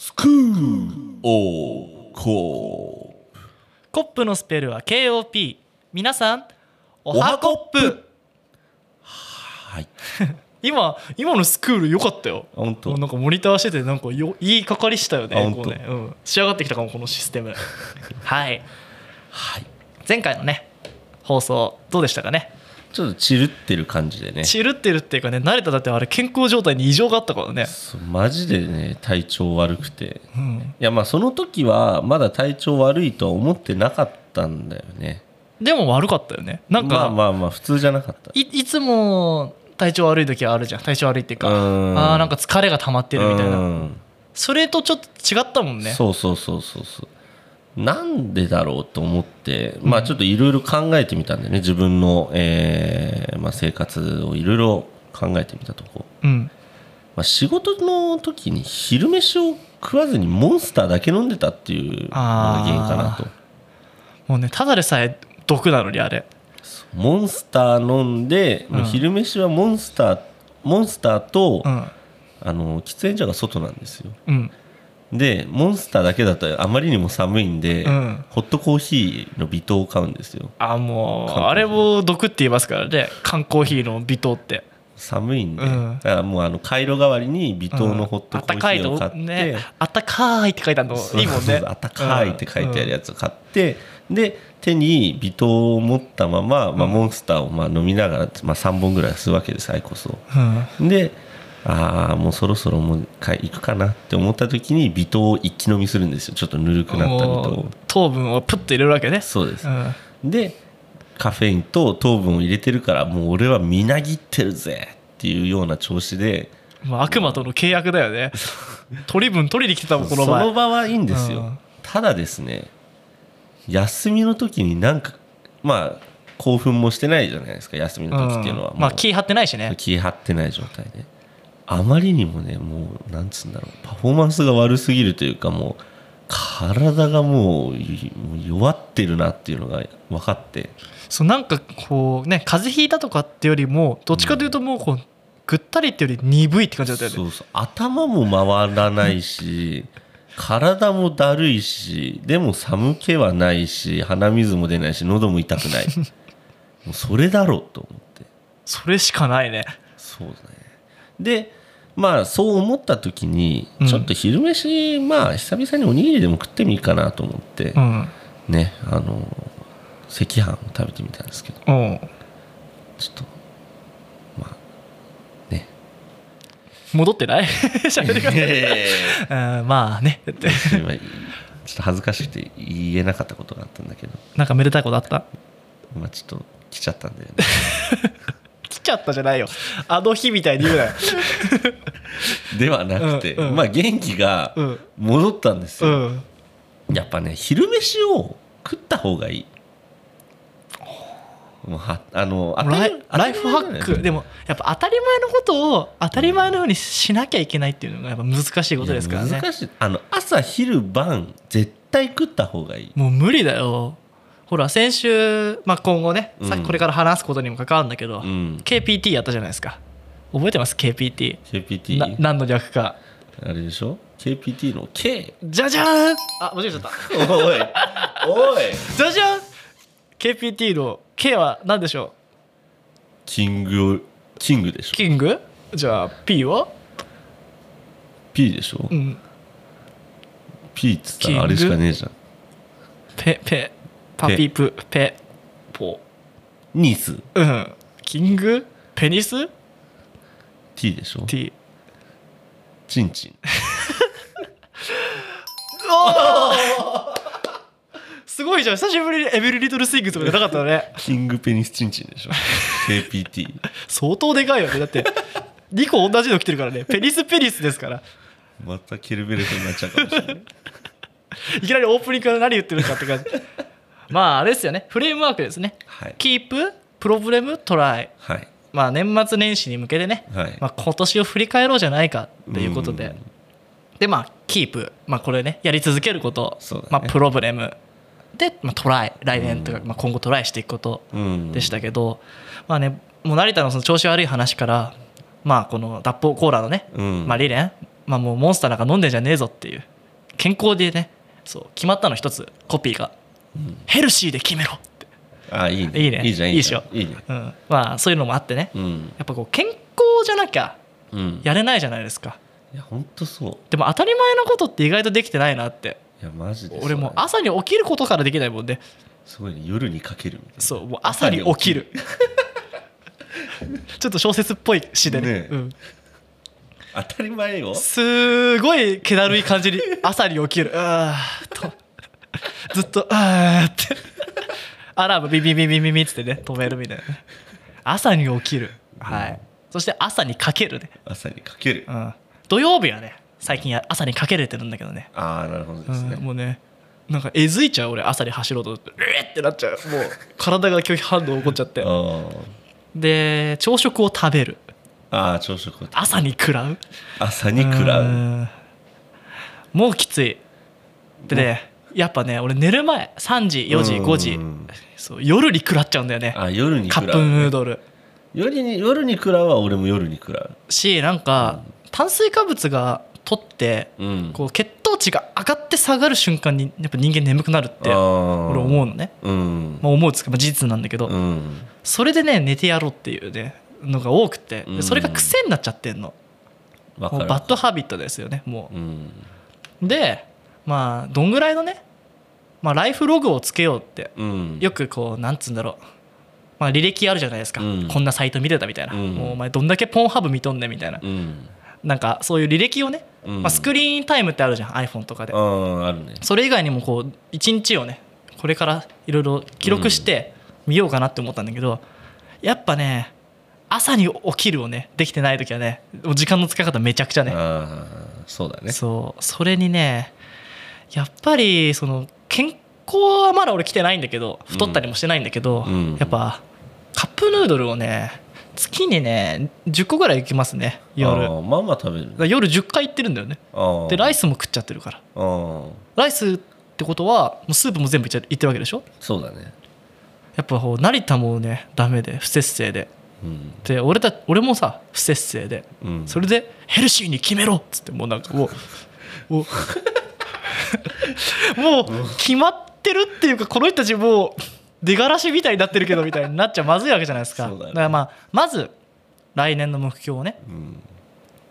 スクーオーココップのスペルは KOP 皆さんおおははコップ。はい。今今のスクール良かったよ。本当。なんかモニターしててなんかよいいかかりしたよね。あ本当こうね、うん、仕上がってきたかもこのシステム。はい。はい。前回のね放送どうでしたかね？ちょっとチルってる感じでね。チルってるっていうかね慣れただってあれ健康状態に異常があったからね。マジでね体調悪くて。うん。いやまあその時はまだ体調悪いとは思ってなかったんだよね。でも悪かったよね。なんか、まあまあまあ普通じゃなかった。いいつも体調悪い時はあるじゃん。体調悪いっていうかうん。あーなんか疲れが溜まってるみたいな。うん。それとちょっと違ったもんね。そうそうそうそうそうなんでだろうと思って、まあちょっといろいろ考えてみたんでね。自分の、えーまあ、生活をいろいろ考えてみたとこ、うん。まあ、仕事の時に昼飯を食わずにモンスターだけ飲んでたっていうのが原因かなと。もうねただでさえ毒なのにあれ。モンスター飲んで、もう昼飯はモンスターモンスターと、うん。あの喫煙所が外なんですよ。うんでモンスターだけだとあまりにも寒いんで、うん。ホットコーヒーの微糖を買うんですよ。あもうあれも毒って言いますからね。缶コーヒーの微糖って。寒いんで、うん。だからもうあのカイロ代わりに微糖のホットコーヒーを買って、ね。あったかいって書いてあるのいいもんね。あったかいって書いてあるやつを買って、で手に微糖を持ったまま、まあ、モンスターをまあ飲みながら、まあ、3本ぐらい吸うわけですアイコスをうんうん。でああもうそろそろもう一回行くかなって思った時に微糖を一気飲みするんですよ。ちょっとぬるくなった微糖糖分をプッと入れるわけね。そうです。う、ん。でカフェインと糖分を入れてるからもう俺はみなぎってるぜっていうような調子で。まあ悪魔との契約だよね。取り分取りに来てたもんこの前その場はいいんですよ、うん。ただですね休みの時になんかまあ興奮もしてないじゃないですか休みの時っていうのは、ん。まあ気張ってないしね。気張ってない状態であまりにもねもうなんつうんだろうパフォーマンスが悪すぎるというかもう体がもう弱ってるなっていうのが分かって。そうなんかこうね風邪ひいたとかってよりもどっちかというともうこうぐったりってより鈍いって感じだったよね。そうそう頭も回らないし 体もだるいしでも寒気はないし鼻水も出ないし喉も痛くない。もうそれだろうと思って。それしかないね。そうだね。でまあそう思った時にうん。ちょっと昼飯、まあ久々におにぎりでも食ってみるかなと思って、うん。ねあの赤飯を食べてみたんですけど。う。んちょっとまあね。戻ってない？喋り方。うん まあねって今ちょっと恥ずかしくて言えなかったことがあったんだけど。なんかめでたいことあった？まあちょっと来ちゃったんだよね。来 ちゃったじゃないよ。あの日みたいに言うなよ。ではなくて、うんうん。まあ元気がうん。戻ったんですうよ、ん。やっぱね昼飯を食った方がいい。もうはあのラりイライフハック。でもやっぱ当たり前のことを当たり前のようにしなきゃいけないっていうのがやっぱ難しいことですからね。難しい。あの朝昼晩絶対食った方がいい。もう無理だよほら先週、まあ、今後ね、うん。さっきこれから話すことにも関わるんだけど、うん。KPT やったじゃないですか。覚えてます？KPT KPT な何の略か。あれでしょ？KPT の K じゃじゃーんあ間違えちゃった。おい。おい。じゃじゃん KPT の K は何でしょキングキングでしうょ。キング？じゃあ P は？P でしょ、うん。P っつったらあれしかねえじゃん。ペペパピプペ。ポ。ニース。うん。キング？ペニス？T でしょ。T チンチン。すごいじゃん。久しぶりにエベルリトルスイングとかじゃなかったのね。キングペニスチンチンでしょ。KPT 相当でかいよね。だって2個同じの着てるからね。ペニスペニスですから。またケルベルトになっちゃうかもしれない。いきなりオープニングから何言ってるかって感じ まああれですよね。フレームワークですね。はい。キーププロブレムトライはい。まあ年末年始に向けてね、はい。まあ、今年を振り返ろうじゃないかっていうことで。うん。でまあキープ、まあ、これねやり続けること、ね。まあ、プロブレムで、まあ、トライ来年というか、まあ、今後トライしていくことうん。でしたけど、まあねもう成田のその調子悪い話からまあこの脱法コーラのね、うん。まあ、理念。まあもうモンスターなんか飲んでんじゃねえぞっていう。健康でねそう決まったの一つ。コピーが、ヘルシーで決めろ。って、あいいね。いいね。いいじゃんいいっしょ？いいねうん、まあそういうのもあってね。うん。やっぱこう健康じゃなきゃうん。やれないじゃないですか。いや本当そう。でも当たり前のことって意外とできてないなって。いやマジで俺も朝に起きることからできないもんねすごいね夜にかけるみたいな。そうもう朝に起きる。ちょっと小説っぽい詩でね。ねうん、当たり前よ。すごい気だるい感じに朝に起きる。あーと ずっとあーって。アラームビビビビビビってね止めるみたいなね。朝に起きる。はい。そして朝にかけるね、朝にかける。うん、土曜日はね最近朝にかけれてるんだけどね。ああなるほどですね。うん、もうねなんかえずいちゃう俺朝に走ろうと思ってえーってなっちゃう。もう体が拒否反応起こっちゃって。あで朝食を食べる。ああ朝食を朝に食らう。朝に食らう。うん。もうきつい。でねやっぱね俺寝る前3時4時うん。5時。そう夜に食らっちゃうんだよね。あ夜にカップ食らうね。ヌードル。夜に夜に食らうは俺も夜に食らう。しなんか炭水化物が取ってうん。こう血糖値が上がって下がる瞬間にやっぱ人間眠くなるって俺思うのね。うん。まあ、思うつか、まあ、事実なんだけど、うん。それでね寝てやろうっていうねのが多くて。それが癖になっちゃってんの。もうバッドハビットですよねもう。ん。うでまあどんぐらいのね、まあ、ライフログをつけようってうん。よくこうなんつうんだろう、まあ、履歴あるじゃないですか、うん。こんなサイト見てたみたいな、うん。もうお前どんだけポンハブ見とんねんみたいな、うん。なんかそういう履歴をね、うん。まあ、スクリーンタイムってあるじゃん iPhone とかで。ね。それ以外にもこう一日をねこれからいろいろ記録して見ようかなって思ったんだけど、やっぱね朝に起きるをねできてない時はね時間の使い方めちゃくちゃね。そうだね。そう。それにねやっぱりその健康はまだ俺来てないんだけど太ったりもしてないんだけど、うん。やっぱカップヌードルをね月にね10個ぐらい行きますね夜。まあまあ食べる。ら夜10回行ってるんだよね。でライススも食っちゃってるから。ライスってことはもうスープも全部いっちゃいってるわけでしょ？そうだね。やっぱこう成田もねダメで不節制で。うん。で俺た俺もさ不節制で。うん。それでヘルシーに決めろっつってもうなんかもうもうもう決まってるっていうかこの人たちもう出がらしみたいになってるけどみたいになっちゃまずいわけじゃないですか。だね。からまあまず来年の目標をねうん。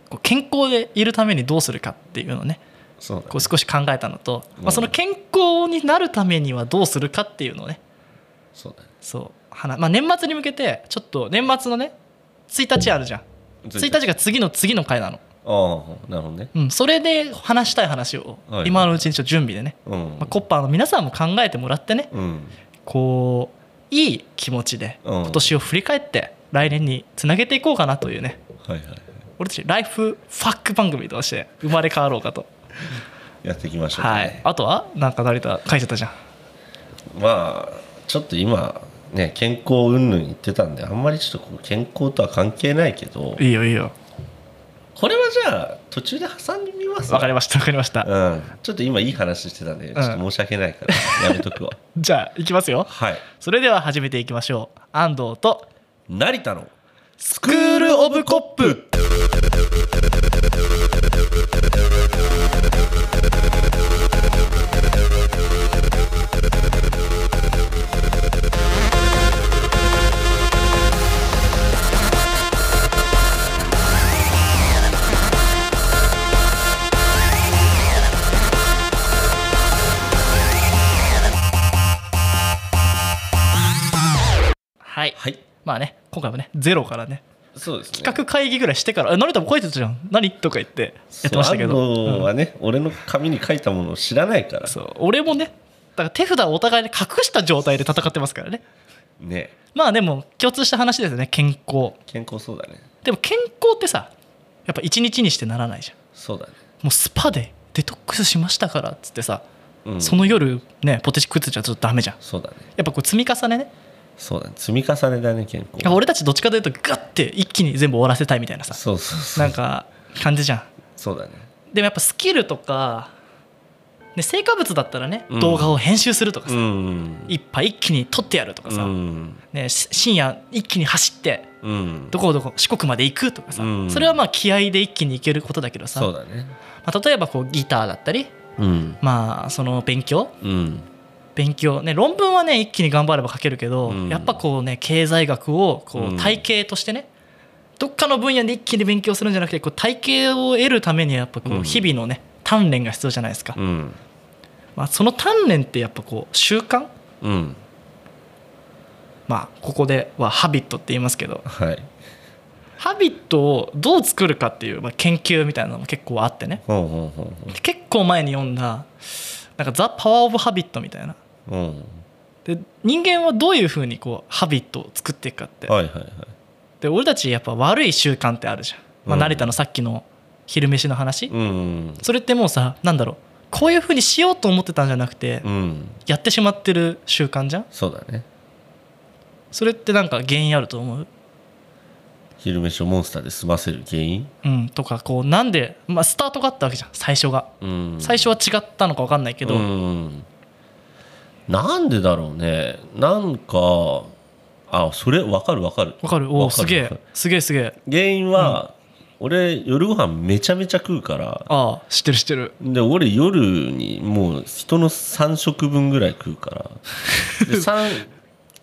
こう健康でいるためにどうするかっていうのをねこう少し考えたのと、うん。まあ、その健康になるためにはどうするかっていうのをねそうだね。そうまあ、年末に向けてちょっと年末のね1日あるじゃん。1日が次の次の回なの、ああなるほどね。うん、それで話したい話をはい。今のうちにちょっと準備でね、うん。まあ、コッパーの皆さんも考えてもらってね。うん。こういい気持ちでうん。今年を振り返って来年につなげていこうかなというね。はいはい。はい俺たちライフファック番組として生まれ変わろうかと、やっていきましょうかね。はい、あとはなんか成田書いてたじゃん。まあちょっと今ね健康云々言ってたんであんまりちょっと健康とは関係ないけど。いいよいいよこれはじゃあ途中で挟んでみます？わかりましたわかりました、うん、ちょっと今いい話してたんでちょっと申し訳ないからやめとくわ。じゃあいきますよ。はい。それでは始めていきましょう。安藤と成田のスクール・オブ・コップはい、はい。まあね今回もねゼロからね。そうですね。企画会議ぐらいしてから「え成田も書いてたじゃん。何?」とか言って。やってましたけど、そう安藤うんはね、俺の紙に書いたものを知らないから。そう。俺もねだから手札をお互いで隠した状態で戦ってますからね。ね。まあでも共通した話ですよね健康。健康そうだね。でも健康ってさやっぱ一日にしてならないじゃん。そうだね、もうスパでデトックスしましたからっつってさ、うん、その夜ねポテチ食ってちゃちょっとダメじゃん。そうだね。やっぱこう積み重ねねそうだ。ね積み重ねだね健康。俺たちどっちかというとガッて一気に全部終わらせたいみたいなさ。そうそうそう。なんか感じじゃん。そうだね。でもやっぱスキルとかで成果物だったらね、うん。動画を編集するとかさ、うん一杯一気に撮ってやるとかさ、うん。ね、し深夜一気に走ってうん。どこどこ四国まで行くとかさ、うん。それはまあ気合で一気に行けることだけどさ、そうだね。まあ、例えばこうギターだったりうん。まあその勉強うん勉強。ね論文はね一気に頑張れば書けるけど、うん。やっぱこうね経済学をこう体系としてね、どっかの分野で一気に勉強するんじゃなくてこう体系を得るためにはやっぱこううん。日々のね鍛錬が必要じゃないですか、うん。まあ、その鍛錬ってやっぱこう習慣？うん。まあここではハビットって言いますけど。はい。ハビットをどう作るかっていう、まあ、研究みたいなのも結構あってね。結構前に読んだなんか「ザ・パワー・オブ・ハビット」みたいなで人間はどういうふうにこうハビットを作っていくかって、はいはいはい。で俺たちやっぱ悪い習慣ってあるじゃん、まあ、うん。成田のさっきの昼飯の話、うんそれってもうさなんだろう。こういうふうにしようと思ってたんじゃなくて、うん。やってしまってる習慣じゃん。そうだね。それってなんか原因あると思う？昼飯をモンスターで済ませる原因？うん。とかこうなんで、まあ、スタートがあったわけじゃん。最初が、うん。最初は違ったのか分かんないけど、うんなんでだろうね。なんかあそれわかるわかる。分かる。おわかるおすげえ。すげえすげえ。原因は、俺夜ご飯めちゃめちゃ食うから。ああ知ってる知ってる。で俺夜にもう人の3食分ぐらい食うから。で 3,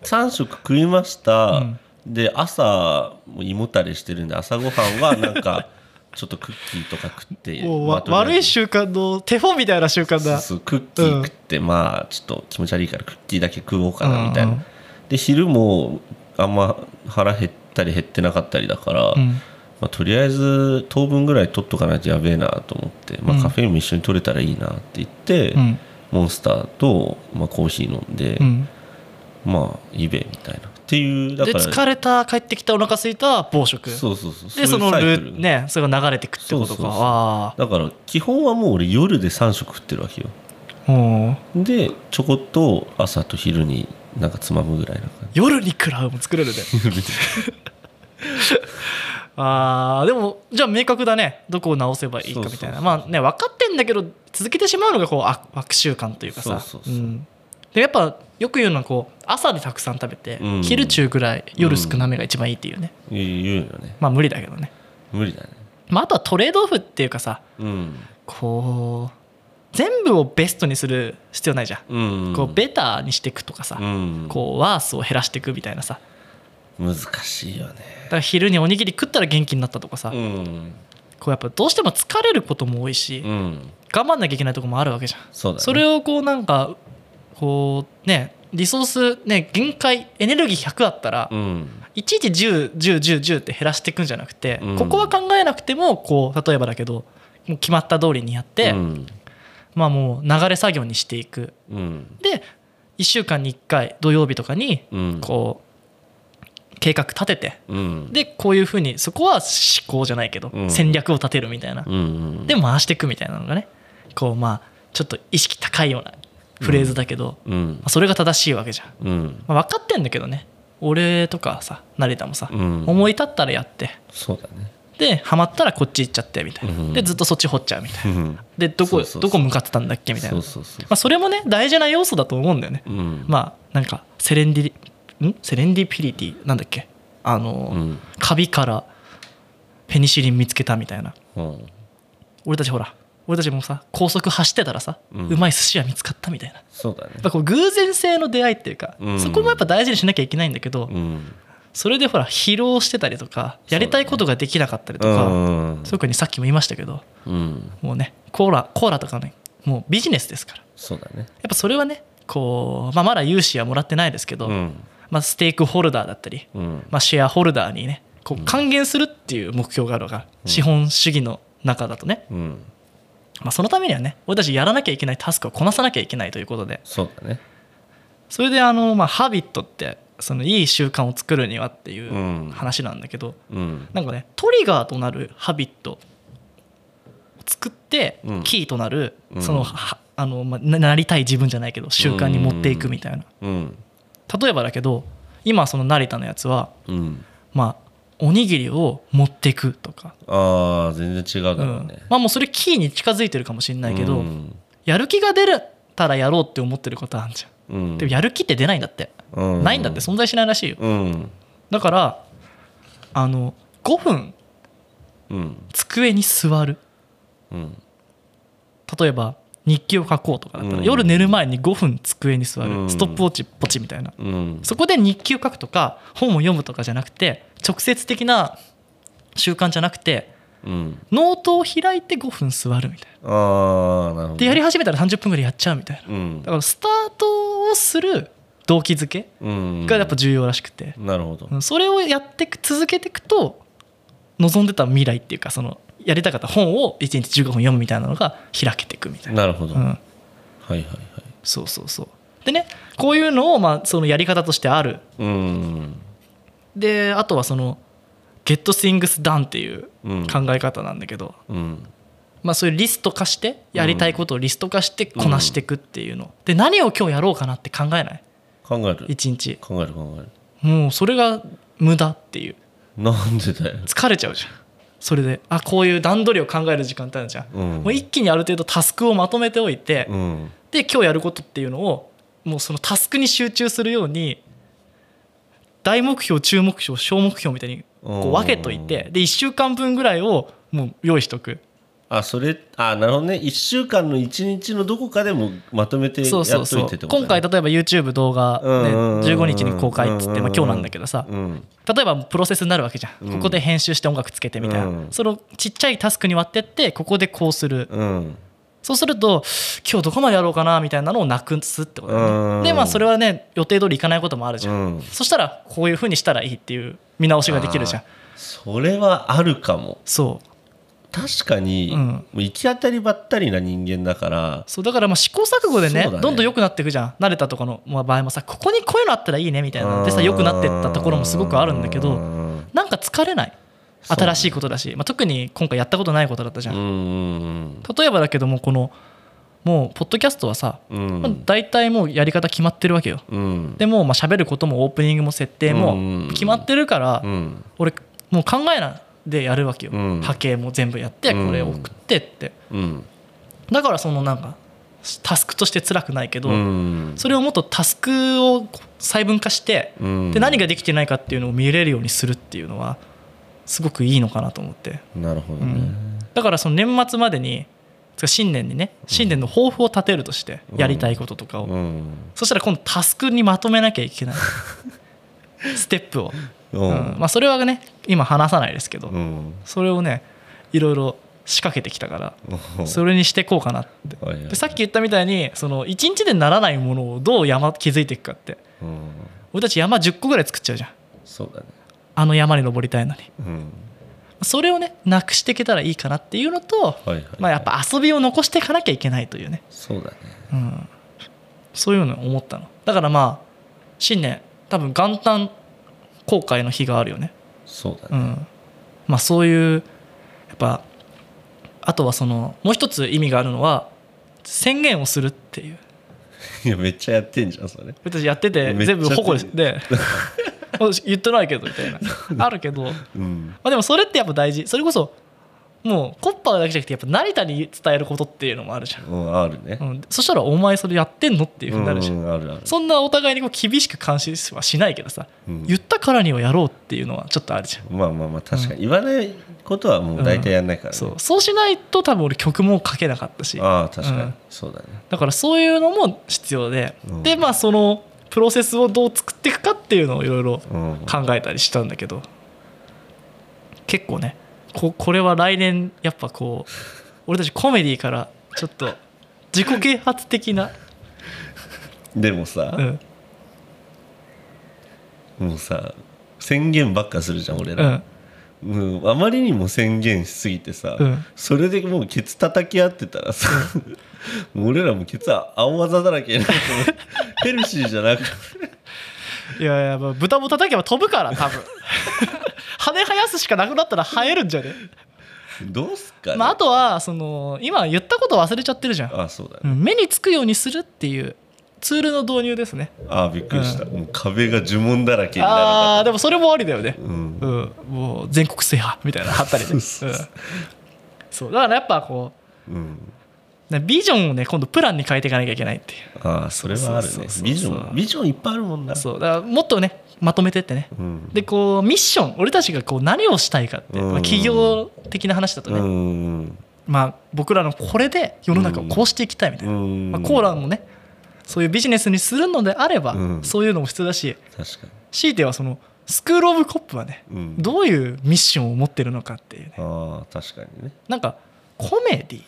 3食食いました、うん。で朝もう胃もたれしてるんで朝ごはんはなんか ちょっとクッキーとか食ってまあ悪い習慣の手本みたいな習慣だ。そうそうクッキー食って、まあちょっと気持ち悪いからクッキーだけ食おうかなみたいな、うんうん。で昼もあんま腹減ったり減ってなかったりだから、うん。まあ、とりあえず当分ぐらい取っとかないとやべえなと思って、まあ、うん。カフェインも一緒に取れたらいいなって言って、うん。モンスターと、まあ、コーヒー飲んで、うん。まあいいべみたいなっていうだでから疲れた帰ってきたお腹空いた暴食。そうそうそう。でそのルねそれが流れてくってことか。そうそうそう。あだから基本はもう俺夜で3食食ってるわけよ。でちょこっと朝と昼になんかつまむぐらいな感夜に食らうも作れるね。あーでもじゃあ明確だね。どこを直せばいいかみたいな。まあね分かってんだけど続けてしまうのがこう悪悪習慣というかさ。そうそうそうん。でやっぱよく言うのはこう朝でたくさん食べて、うん。昼中ぐらい夜少なめが一番いいっていうね、う言うよね。まあ無理だけどね、無理だね。まあ、あとはトレードオフっていうかさうん。こう全部をベストにする必要ないじゃん、うん。こうベターにしていくとかさ、うん。こうワースを減らしていくみたいなさ。難しいよね。だから昼におにぎり食ったら元気になったとかさ、うん。こうやっぱどうしても疲れることも多いし、うん。頑張んなきゃいけないとこもあるわけじゃん。ね。それをこうなんかこうねリソースね限界エネルギー100あったら、うん。いちいち101010って減らしていくんじゃなくて、うん。ここは考えなくてもこう例えばだけどもう決まった通りにやって、うん。まあもう流れ作業にしていく。うん。で1週間に1回土曜日とかにうん。こう計画立ててうん。でこういうふうにそこは思考じゃないけど、うん。戦略を立てるみたいな、で回していくみたいなのがねこうまあちょっと意識高いようなフレーズだけど、うん。まあそれが正しいわけじゃん、うん。まあ、分かってんだけどね。俺とかさ成田もさ、うん。思い立ったらやって。そうだね。でハマったらこっち行っちゃってみたいな、うん。でずっとそっち掘っちゃうみたいな。うん。でどこどこ向かってたんだっけみたいな。そうまあ、それもね大事な要素だと思うんだよね、うん。まあなんかセレンディん？セレンディピリティなんだっけ？あの、うん。カビからペニシリン見つけたみたいな。うん。俺たちほら俺たちもさ高速走ってたらさ、ううんまい寿司屋見つかったみたいな。やそうだね。っぱこう偶然性の出会いっていうか、うん。そこもやっぱ大事にしなきゃいけないんだけど、うん。それでほら疲労してたりとかやりたいことができなかったりとうか、ん特にさっきも言いましたけどうん。もうねコーラコーラとかねもうビジネスですから。やそうだね。っぱそれはねこう、まあ、まだ融資はもらってないですけど、うん。まあ、ステークホルダーだったり、うん。まあ、シェアホルダーにねこう還元するっていう目標があるから、資本主義の中だとね、うんまあ、そのためにはね俺たちやらなきゃいけないタスクをこなさなきゃいけないということで。そうだね。それであの、まあ、ハビットってそのいい習慣を作るにはっていううん。話なんだけど、うん。なんかねトリガーとなるハビットを作ってうん。キーとなる、うん。そのはあの、まあ、ななりたい自分じゃないけど習慣に持っていくみたいな。うん。例えばだけど今その成田のやつはうん。まあおにぎりを持っていくとか、ああ全然違うだうんろうねまあもうそれキーに近づいてるかもしれないけど、うん。やる気が出たらやろうって思ってることあるじゃん。うん。でもやる気って出ないんだって、うん。ないんだって存在しないらしいよ。うん。だからあの5分うん。机に座る。うん。例えば日記を書こうとかだったら、うん。夜寝る前に5分机に座る、うん。ストップウォッチポチみたいな。うん。そこで日記を書くとか本を読むとかじゃなくて直接的な習慣じゃなくてうん。ノートを開いて5分座るみたいな。でやり始めたら30分ぐらいやっちゃうみたいな。うん。だからスタートをする動機づけうん。がやっぱ重要らしくて、なるほど。うんそれをやってく続けていくと望んでた未来っていうかそのやりたかった本を1日15分読むみたいなのが開けていくみたいな、なるほど、うん、はいはいはい。そうそうそう。でねこういうのをまあそのやり方としてある。うん。であとはその「Get Things Done」っていううん。考え方なんだけど、うん。まあ、そういうリスト化してやりたいことをリスト化してこなしていくっていうの、で何を今日やろうかなって考えない？考える。一日。考える考える。もうそれが無駄っていう。なんでだよ。疲れちゃうじゃんそれであこういう段取りを考える時間ってあるじゃん、うん。もう一気にある程度タスクをまとめておいて、うん。で今日やることっていうのをもうそのタスクに集中するように大目標中目標小目標みたいにこう分けといてで1週間分ぐらいをもう用意しとくあそれあなるほどね。1週間の1日のどこかでもまとめてやっというてそそうそう。ってことね。今回例えば YouTube 動画、ね、うんうんうん15日に公開っつって、まあ、今日なんだけどさ。うん。例えばプロセスになるわけじゃん。ここで編集して音楽つけてみたいな、うん。そのちっちゃいタスクに割ってってここでこうする。うん。そうすると今日どこまでやろうかなみたいなのをなくすってことでまあそれはね予定通りいかないこともあるじゃん。そしたらこういうふうにしたらいいっていう見直しができるじゃん。それはあるかも。そう確かに、うん。もう行き当たりばったりな人間だから。そうだからまあ試行錯誤でねね。どんどん良くなっていくじゃん。慣れたところの場合もさここにこういうのあったらいいねみたいな。のでさ良くなってったところもすごくあるんだけうどん。なんか疲れない。新しいことだし、まあ、特に今回やったことないことだったじゃん、うん例えばだけどもこのもうポッドキャストはさ、うん。まあ、大体もうやり方決まってるわけよ。うん。でもまあ喋ることもオープニングも設定もうん。決まってるからうん。俺もう考えないでやるわけよ、うん。波形も全部やってうん。これ送ってって。うん。だからそのなんかタスクとして辛くないけど、うん。それをもっとタスクを細分化してうん。で何ができてないかっていうのを見れるようにするっていうのはすごくいいのかなと思って。なるほどね、うん。だからその年末までに新年にね新年の抱負を立てるとしてやりたいこととかを、うん。そしたら今度タスクにまとめなきゃいけない。ステップを、ううん。んまあ、それはね今話さないですけど、うん。それをねいろいろ仕掛けてきたからうん。それにしていこうかなって。はいはいでさっき言ったみたいにその1日でならないものをどう山築いていくかって。うん。俺たち山10個ぐらい作っちゃうじゃん。そうだね。あの山に登りたいのに。うん。それをねなくしていけたらいいかなっていうのと、はいはい。まあ、やっぱ遊びを残していかなきゃいけないというね、そうだね。うん、そういうのを思ったの。だからまあ新年多分元旦公開の日があるよね。そうだね。うん。まあそういうやっぱあとはそのもう一つ意味があるのは宣言をするっていう。いやめっちゃやってんじゃんそれ。俺たちやってて全部保護で 言ってないけどみたいな。あるけど、まうん。あ、でもそれってやっぱ大事。それこそもうコッパーだけじゃなくてやっぱ成田に伝えることっていうのもあるじゃん、うんあるね。うん、そしたらお前それやってんのっていうふうになるじゃん、うんあるある。そんなお互いにこう厳しく監視はしないけどさ、うん。言ったからにはやろうっていうのはちょっとあるじゃん。まあまあまあ確かに。言わないことはもう大体やんないからね。そう。そうしないと多分俺曲も書けなかったし。ああ確かに。うん。そうだね。だからそういうのも必要で、うん。でまあそのプロセスをどう作っていくかっていうのをいろいろうん。考えたりしたんだけど。結構ねここれは来年やっぱこう俺たちコメディからちょっと自己啓発的な、でもさうん。もうさ宣言ばっかするじゃん俺ら。うん、もうあまりにも宣言しすぎてさ、うん。それでもうケツ叩き合ってたらさ、俺らもケツは青技だらけになってヘルシーじゃなくて。いやいやまあ豚も叩けば飛ぶから多分 羽生やすしかなくなったら生えるんじゃね、どうすっかね、まあ、あとはその今言ったこと忘れちゃってるじゃん、あそうだね、うん目につくようにするっていうツールの導入ですね。あびっくりした、もう壁が呪文だらけになるああでもそれもありだよね。うん。うん、もう全国制覇みたいなの貼ったりね、うん、そう。だからやっぱこううん。ねビジョンをね今度プランに変えていかなきゃいけないっていああそれはあるね。ビジョンビジョンいっぱいあるもんな。うそう。だからもっとねまとめてってね。うん。でこうミッション俺たちがこう何をしたいかって、うん。まあ、企業的な話だとね、うん。まあ、僕らのこれで世の中をこうしていきたいみたいな、うん。まあ、コーラもねそういうビジネスにするのであれば、うん。そういうのも必要だし確か強いてはそのスクール・オブ・コップはねどういうミッションを持ってるのかっていうね。ああ確かにね。なんかコメディ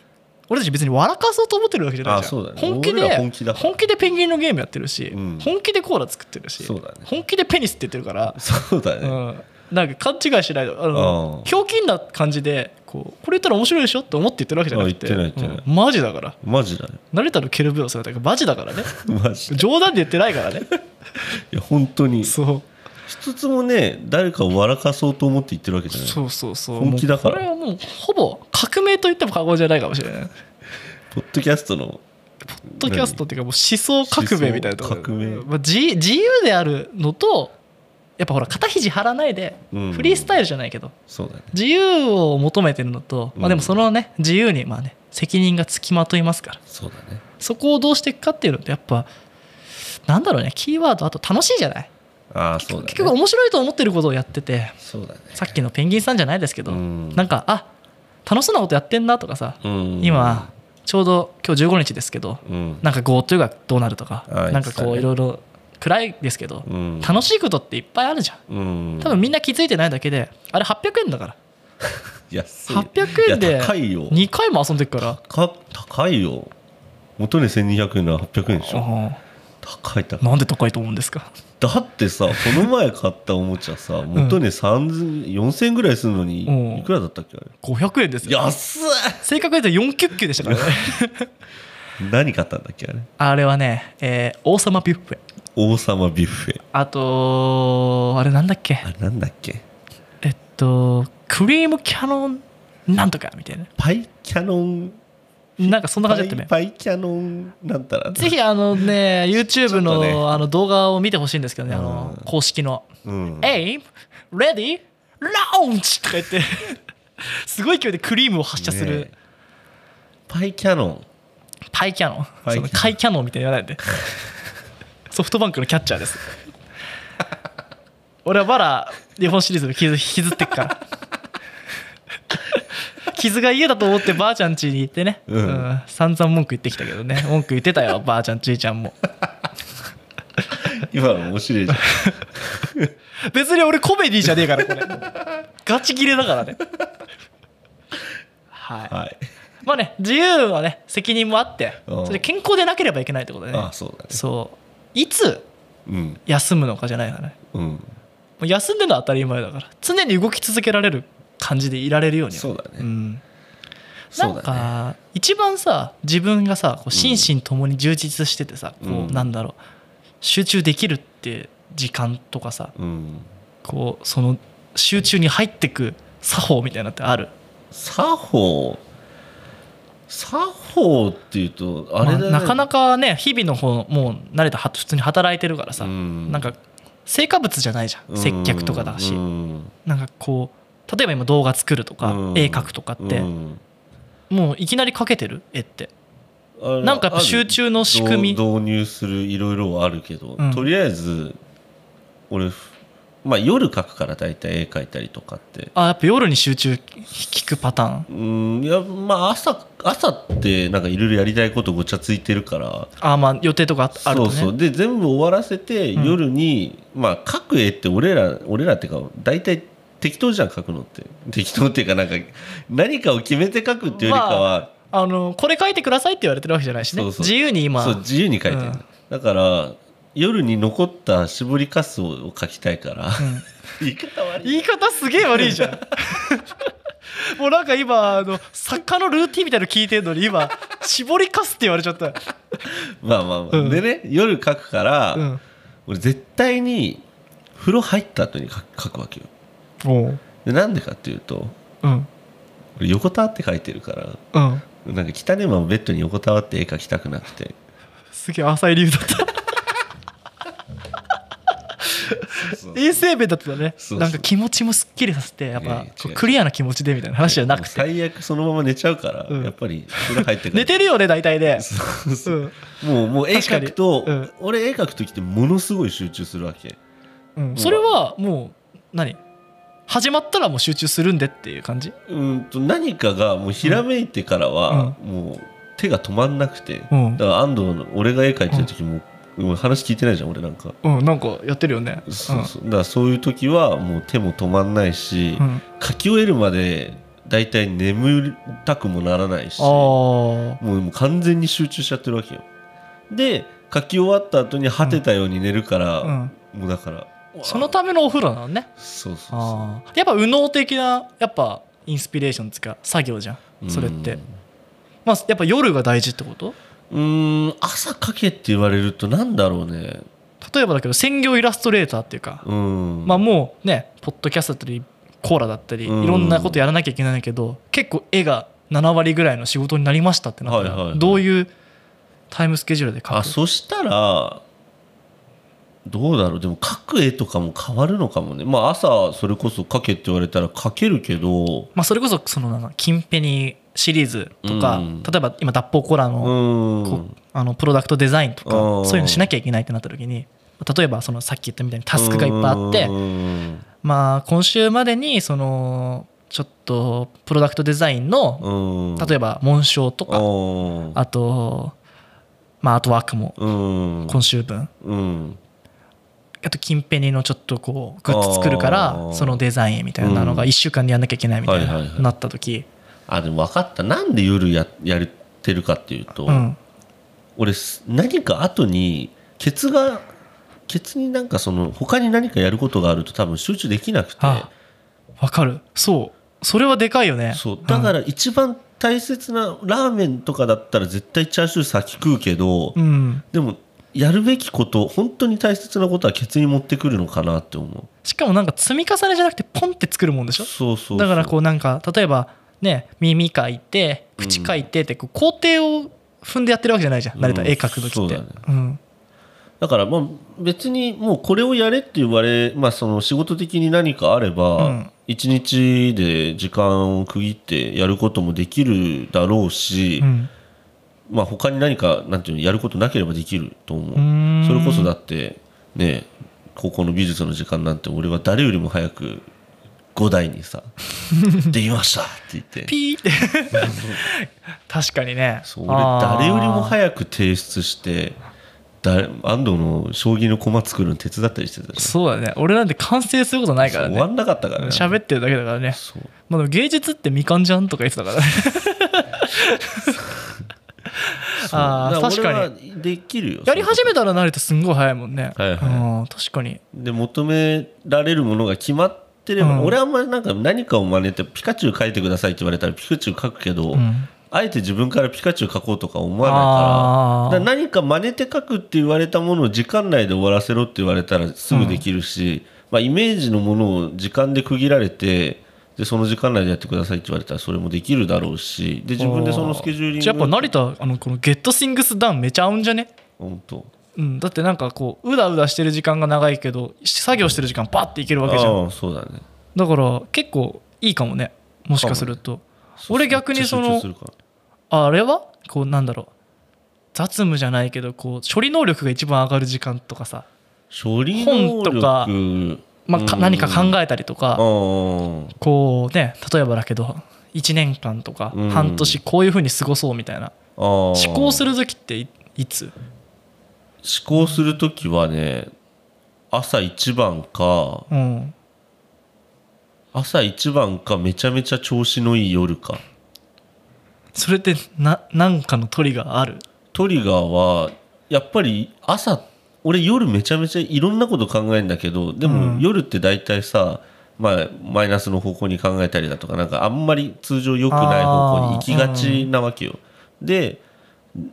俺たち別に笑かそうと思ってるわけじゃないじゃん。ね。本気で本気でペンギンのゲームやってるし、うん。本気でコーラ作ってるしね。本気でペニスって言ってるから、そうだね。うん、なんか勘違いしないとあひょうきんな感じでこうこれ言ったら面白いでしょって思って言ってるわけじゃなくて。あ言ってない言ってない。うん。マジだから。マジだよ成田のケルベロスだからマジだからね。マジで冗談で言ってないからね。いや本当に。そう一つもね誰かを笑かそうと思って言ってるわけじゃない。そうそうそう。本気だから。これはもうほぼ革命と言っても過言じゃないかもしれない。ポッドキャストの。ポッドキャストっていうかもう思想革命みたいなところ革命。まあ、自自由であるのとやっぱほら肩肘張らないで。うん。フリースタイルじゃないけど。そうだね。自由を求めてるのと、まあ、うんでもそのね自由にまあね責任がつきまといますから。そうだね。そこをどうしていくかっていうのってやっぱなんだろうねキーワードあと楽しいじゃない？ああそうだね。結局面白いと思ってることをやっててそうだね。さっきのペンギンさんじゃないですけど、うん。なんかあ楽しそうなことやってんなとかさ、うん。今ちょうど今日15日ですけどうん。なんか GoTo がどうなるとかあなんかこういろいろ暗いですけど、うん。楽しいことっていっぱいあるじゃん。うん。多分みんな気づいてないだけであれ800円だから。安い。800円いでや高いよ。2回も遊んでるから。か高いよ。元値1200円なら800円でしょ。あ高い高い。あなんで高いと思うんですか？だってさこの前買ったおもちゃさ元値3000 4000円ぐらいするのうんにいくらだったっけあれ？500円ですよ。安っ！正確に言うと4キュッキュでしたからね。何買ったんだっけあれ？あれはね、えー王様ビュッフェ。王様ビュッフェ。あとあれなんだっけ？あれなんだっけ？えっとクリームキャノンなんとかみたいな。パイキャノンなんかそんな感じだったね。パイキャノンなんたらぜひあのね YouTube の,、ね。あの動画を見てほしいんですけどね。あのうん公式の。うん「Aim Ready Launch!」とか言って。すごい勢いでクリームを発射する、ねパイキャノン。パイキャノン。パイキャノン。キャノンみたいに言わないでソフトバンクのキャッチャーです。俺はまだ日本シリーズ引きずってっから傷が家だと思ってばあちゃん家に行ってね、うん。散々文句言ってきたけどね。文句言ってたよ ばあちゃんちいちゃんも。今の面白いじゃん。別に俺コメディじゃねえからこれ。ガチ切れだからね。はい。はい。まあね自由はね責任もあってうん。それで健康でなければいけないってことでね。あそうだね。そう。いつうん。休むのかじゃないからね。うん。もう休んでるのは当たり前だから。常に動き続けられる感じでいられるようにはそうだね。ん、なそうんだね。か一番さ自分がさこう心身ともに充実しててさ、こうん。うなんだろう。集中できるって時間とかさうん。こうその集中に入ってく作法みたいなのってある？作法？作法っていうとあれだね、まあなかなかね日々の方もう慣れたは普通に働いてるからさ、うん。なんか成果物じゃないじゃん。接客とかだし、うん。なんかこう例えば今動画作るとか、うん。絵描くとかって、うん。もういきなり描けてる絵って。なんかやっぱ集中の仕組み。導入するいろいろはあるけど、うん。とりあえず俺まあ夜描くから大体絵描いたりとかって。あやっぱ夜に集中聞くパターン？うんいやまあ朝朝ってなんかいろいろやりたいことごちゃついてるから。あまあ予定とかああるとね。そうそう。で全部終わらせて、うん。夜にまあ描く絵って俺ら俺らっていうか大体適当じゃん描くのって。適当っていうかなんか何かを決めて描くっていうよりかは、あのこれ描いてくださいって言われてるわけじゃないしね。そうそう。自由に今。そう自由に描いてる、うん。だから夜に残った絞りかすを描きたいから、うん。言い方悪い。言い方すげえ悪いじゃん。もうなんか今あの作家のルーティンみたいなの聞いてんのに今絞りかすって言われちゃった。まあまあまあ、うん。でね夜描くから、うん。俺絶対に風呂入った後に描くわけよでなんでかっていうとうん。俺横たわって描いてるからうん。なんか汚いままベッドに横たわって絵描きたくなくて。すげえ浅い理由だった。い衛生面だったらねなんか気持ちもすっきりさせてやっぱクリアな気持ちでみたいな話じゃなくて。最悪そのまま寝ちゃうから、うん。やっぱり風呂入ってから寝てるよね大体で、そうそう。うん。もうもう絵描くと、うん。俺絵描く時ってものすごい集中するわけ。うん、それはもう何？始まったらもう集中するんでっていう感じ？うんと何かがもうひらめいてからは、もう手が止まんなくて、うん。だから安藤の俺が絵描いてる時も、もう話聞いてないじゃん俺なんか、うんなんかやってるよね。そうそう。だからそういう時はもう手も止まんないし、うん、うん、書き終えるまで大体眠りたくもならないしもう完全に集中しちゃってるわけよ。で書き終わった後に果てたように寝るから、うん。もうだからそのためのお風呂なのね。そうそうそう。ああやっぱ右脳的なやっぱインスピレーションつうか作業じゃん。それって。うんまあやっぱ夜が大事ってこと？うーん朝書けって言われるとなんだろうね。例えばだけど専業イラストレーターっていうか、うん。まあもうねポッドキャストだったりコーラだったりいうん。ろんなことやらなきゃいけないけど結構絵が7割ぐらいの仕事になりましたってなったらどういうタイムスケジュールで描あくそしたらどうだろう。でも描く絵とかも変わるのかもね。まあ朝それこそ描けって言われたら描けるけど。まあそれこそそのキンペニシリーズとかうん。例えば今脱法コーラうのこんあのプロダクトデザインとかうん。そういうのしなきゃいけないってなった時に例えばそのさっき言ったみたいにタスクがいっぱいあってうん。まあ今週までにそのちょっとプロダクトデザインのうん。例えば紋章とかうん。あとまあアートワークもうん。今週分。うんあと近辺にのちょっとこうグッズ作るかあらー。そのデザインみたいなのが1週間でやんなきゃいけないみたいないなった時。あでも分かった。なんで夜ややってるかっていうと、うん。俺す何か後にケツがケツになんかその他に何かやることがあると多分集中できなくて。あわかる。そう。それはでかいよね。そう。だから一番大切なラーメンとかだったら絶対チャーシュー先食うけど、うん、うん。でもやるべきこと本当に大切なことはケツに持ってくるのかなって思う。しかもなんか積み重ねじゃなくてポンって作るもんでしょ？そうそうそう。だからこうなんか例えばね耳書いて口書いてってこう工程を踏んでやってるわけじゃないじゃん。慣れたうん絵描く時って。そうだね。うん。だからまあ別にもうこれをやれって言われ、まあ、その仕事的に何かあれうばん。一日で時間を区切ってやることもできるだろうし、うんまあ他に何かなんていうのやることなければできると思う。それこそだってね高校の美術の時間なんて俺は誰よりも早く5台にさ「できました!」って言って。ピーって。確かにね。そう俺誰よりもい早く提出してだ安藤の将棋の駒作るの手伝ったりしてたじゃん。そうだね。俺なんて完成することないからね。終わんなかったからね。喋ってるだけだからね。まあでも芸術ってみかんじゃんとか言ってたからね あーそう確かに。できるよやり始めたら慣れてすんごい早いもんね。はいはい。うん確かに。で求められるものが決まってれば、うん。俺はあんまりなんか何かを真似てピカチュウ描いてくださいって言われたらピカチュウ描くけど、うん。あえて自分からピカチュウ描こうとか思わないから何か真似て描くって言われたものを時間内で終わらせろって言われたらすぐできるし、まあ、イメージのものを時間で区切られてでその時間内でやってくださいって言われたらそれもできるだろうしで自分でそのスケジューリングじゃあやっぱ成田あのこのゲットシングスダウンめちゃ合うんじゃね？本当。うん、だってなんかこううだうだしてる時間が長いけど作業してる時間パッていけるわけじゃん。そうだね。だから結構いいかもね。もしかすると。俺逆にそのあれは？こうなんだろう。雑務じゃないけどこう処理能力が一番上がる時間とかさ、処理能力本とかまあ何か考えたりとかこうね例えばだけど1年間とかうん。半年こういうふうに過ごそうみたいな。思考する時っていいつ？思考する時はね朝一番かうん。朝一番かめちゃめちゃ調子のいい夜か。それってな何かのトリガーある？トリガーはやっぱり朝俺夜めちゃめちゃいろんなこと考えるんだけどでうん。も夜って大体さ、まあ、マイナスの方向に考えたりだとかなんかあんまり通常良くない方向に行きがちなわけよ。で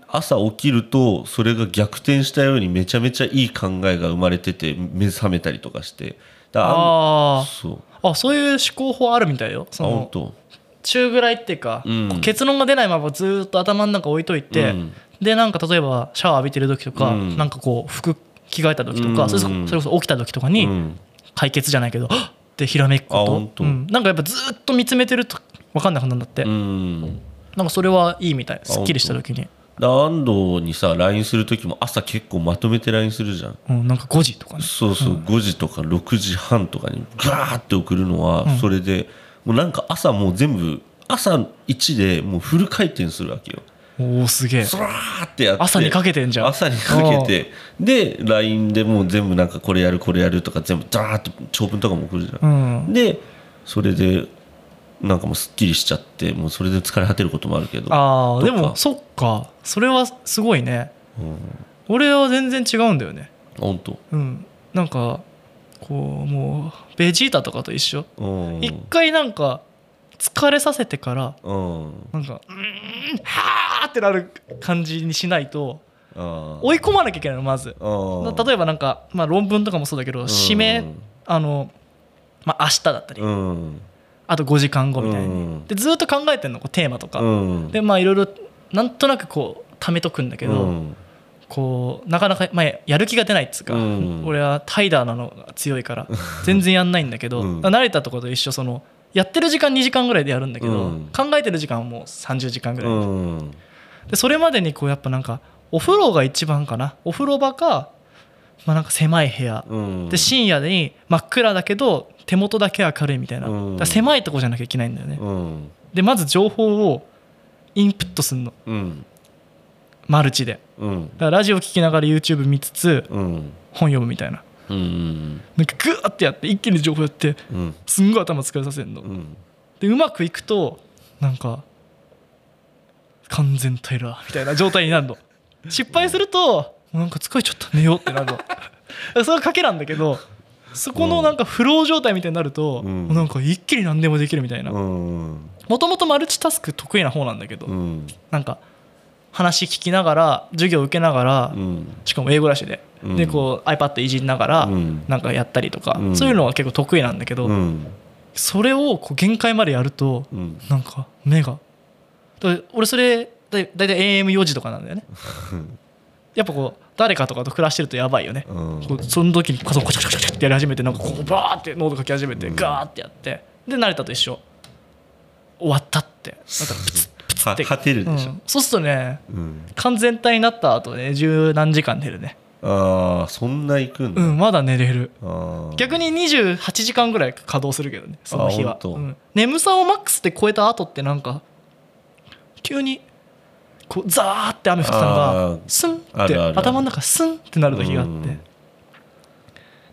朝起きるとそれが逆転したようにめちゃめちゃいい考えが生まれてて目覚めたりとかして。あそう。あそういう思考法あるみたいよ。あその本当中ぐらいっていうか、うん。結論が出ないままずーっと頭の中置いといて、うんでなんか例えばシャワー浴びてる時とか、うん。なんかこう服着替えた時とか、うん。それこそ起きた時とかに、うん。解決じゃないけどはっ！ってひらめくこと、うん、なんかやっぱずっと見つめてると分かんなくなるんだって、うん。なんかそれはいいみたい。すっきりした時に、だ安藤にさ LINE する時も朝結構まとめて LINE するじゃん。うん、なんか5時とかね。そうそう、5時とか6時半とかにガーって送るのはそれで、もうなんか朝もう全部朝1でもうフル回転するわけよおおすげえ。スラーってやって。朝にかけてんじゃん。朝にかけて。で LINE でもう全部なんかこれやるこれやるとか全部ダーッと長文とかも送るじゃ、うん。んでそれでなんかもうすっきりしちゃってもうそれで疲れ果てることもあるけど。ああでもそっか。それはすごいね。うん。俺は全然違うんだよね。本当うん。なんかこうもうベジータとかと一緒。うん。一回なんか疲れさせてからうん。なんかうーんはーってなる感じにしないとあ追い込まなきゃいけないのまず。あ例えばなんか、まあ、論文とかもそうだけど締め、うんあの、まあ、明日だったり、うん。あと5時間後みたいに、うん。でずっと考えてんのこうテーマとか、うん。でまあいろいろなんとなくこう貯めとくんだけど、うん。こうなかなか、まあ、やる気が出ないっつうか、うん。俺はタイダーなのが強いから全然やんないんだけど、うん。慣れたとこと一緒そのやってる時間2時間ぐらいでやるんだけど、うん。考えてる時間はもう30時間ぐらい、うん。でそれまでにこうやっぱなんかお風呂が一番かな。お風呂場か、まあ、なんか狭い部屋、うん。で深夜に真っ暗だけど手元だけ明るいみたいな、狭いとこじゃなきゃいけないんだよね、うん。でまず情報をインプットするの。うん。マルチで。うん。だからラジオ聞きながら YouTube 見つつうん。本読むみたいなうん。なんかグーってやって一気に情報やってうん。すんごい頭疲れさせるの、うん。でうまくいくとなんか完全タイラーみたいな状態になるの。失敗するとなんか疲れちゃった寝ようってなるの。それは賭けなんだけどそこのなんかフロー状態みたいになると、うん。なんか一気に何でもできるみたいな。うん。もともとマルチタスク得意な方なんだけど、うん。なんか話聞きながら授業受けながら、うん。しかも英語らしで、うん。でこう iPad いじりながらうん。なんかやったりとか、うん。そういうのは結構得意なんだけど、うん。それをこう限界までやるとうん。なんか目がだ俺それだいだいたい AM4 時とかなんだよね。やっぱこう誰かとかと暮らしてるとやばいよね、うん。その時にパソコンコチャコチャコチャってやり始めてなんかこうバーってノート書き始めてガーってやって。で慣れたと一緒。終わったって。なんかプツ果てるでしょ。うん。そうするとね。うん。完全体になった後ね十何時間寝るね。ああそんな行くんだ。うんまだ寝れる。逆に28時間ぐらい稼働するけどねその日は。うん。眠さをマックスで超えた後ってなんか急にこうザーって雨降ってたのあがースンって頭の中スンってなる時があって。うん。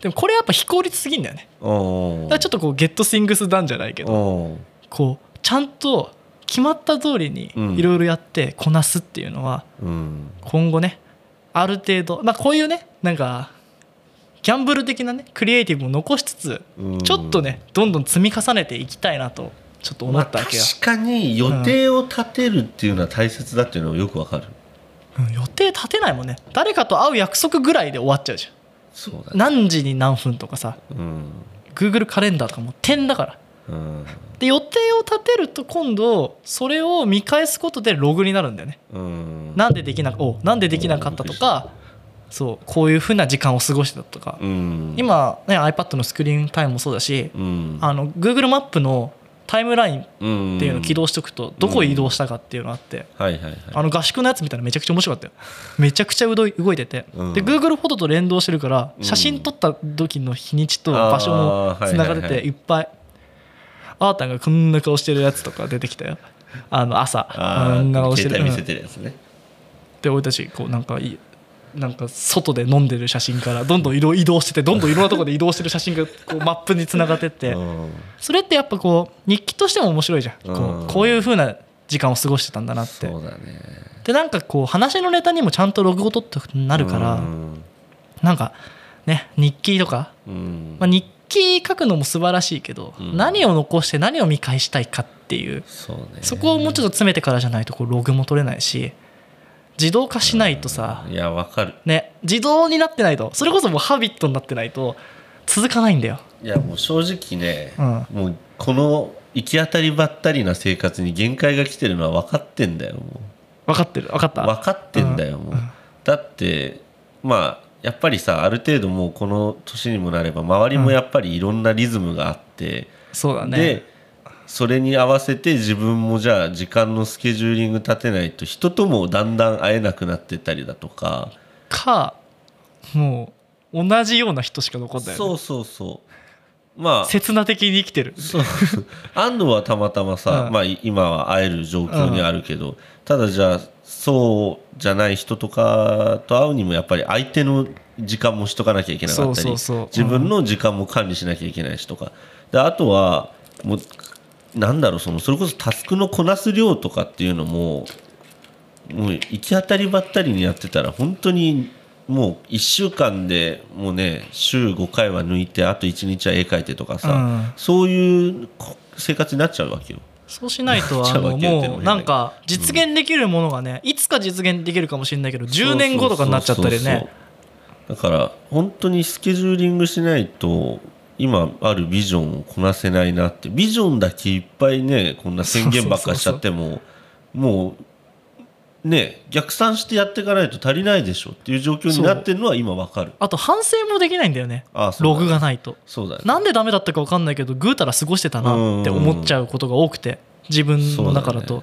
でもこれやっぱ非効率すぎんだよね。おだからちょっとこうゲットスイングスダンじゃないけどおこうちゃんと決まった通りにうん。いろいろやってこなすっていうのはうん。今後ねある程度まあこういうねなんかギャンブル的なねクリエイティブも残しつつうん。ちょっとねどんどん積み重ねていきたいなとちょっと思まあったわけよ、確かに予定を立てるっていうのは大切だっていうのはよくわかる。うん。予定立てないもんね。誰かと会う約束ぐらいで終わっちゃうじそうだゃん何時に何分とかさ。うん。Google カレンダーとかもう点だから。うんで予定を立てると今度それを見返すことでログになるんだよね。うん。なんでできなおなんでできなかったとかそうこういうふうな時間を過ごしたとか、うん。今、ね、iPad のスクリーンタイムもそうだし、うん。あの Google マップのタイムラインっうんていうのを起動しておくとどこ移動したかっていうのがあって、あの合宿のやつ見たらめちゃくちゃ面白かったよ。めちゃくちゃ動い動いてて、うん。で Google フォトと連動してるからうん。写真撮った時の日にちと場所もつながってていっぱいあーたんがこんな顔してるやつとか出てきたよ。あの朝。あこんな顔あしてる。携帯見せてるやつね。で俺たちこうなんかいいなんか外で飲んでる写真からどんどん移動しててどんどんいろんなところで移動してる写真がこうマップにつながってって。うん。それってやっぱこう日記としても面白いじゃん。こうこういう風な時間を過ごしてたんだなって。そうだね。でなんかこう話のネタにもちゃんとログを取ってなるからうん。なんかね日記とか、うん。まあ、日記書くのも素晴らしいけど、うん。何を残して何を見返したいかっていう。そうね。そこをもうちょっと詰めてからじゃないとこうログも取れないし自動化しないとさ、いやわかる。ね自動になってないとそれこそもうハビットになってないと続かないんだよ。いやもう正直ね、うん。もうこの行き当たりばったりな生活に限界が来てるのは分かってんだよも分かってる。分かっうた。分かってんだよもう、だってまあやっぱりさある程度もうこの年にもなれば周りもやっぱりいろんなリズムがあって、そうだね。でそれに合わせて自分もじゃあ時間のスケジューリング立てないと人ともだんだん会えなくなってったりだとかかもう同じような人しか残んないよね。そうそうそう。まあ刹那的に生きてる。そう 安藤はたまたまさ、うん。まあ、い今は会える状況にあるけど、ただじゃあそうじゃない人とかと会うにもやっぱり相手の時間もしとかなきゃいけなかったり自分の時間も管理しなきゃいけないしとか。であとはもうなんだろうそのそれこそタスクのこなす量とかっていうのももう行き当たりばったりにやってたら本当にもう1週間でもうね週5回は抜いてあと1日は絵描いてとかさ、うん。そういうこ生活になっちゃうわけよ。そうしないと あのもうなんか実現できるものがねいつか実現できるかもしれないけど10年後とかになっちゃったりね。だから本当にスケジューリングしないと今あるビジョンをこなせないなって。ビジョンだけいっぱいねこんな宣言ばっかしちゃってももうね逆算してやっていかないと足りないでしょっていう状況になってるのは今わかる。あと反省もできないんだよね。ああそうだログがないと。そうだね。なんでダメだったか分かんないけどぐうたら過ごしてたなって思っちゃうことが多くて自分の中だと。ね。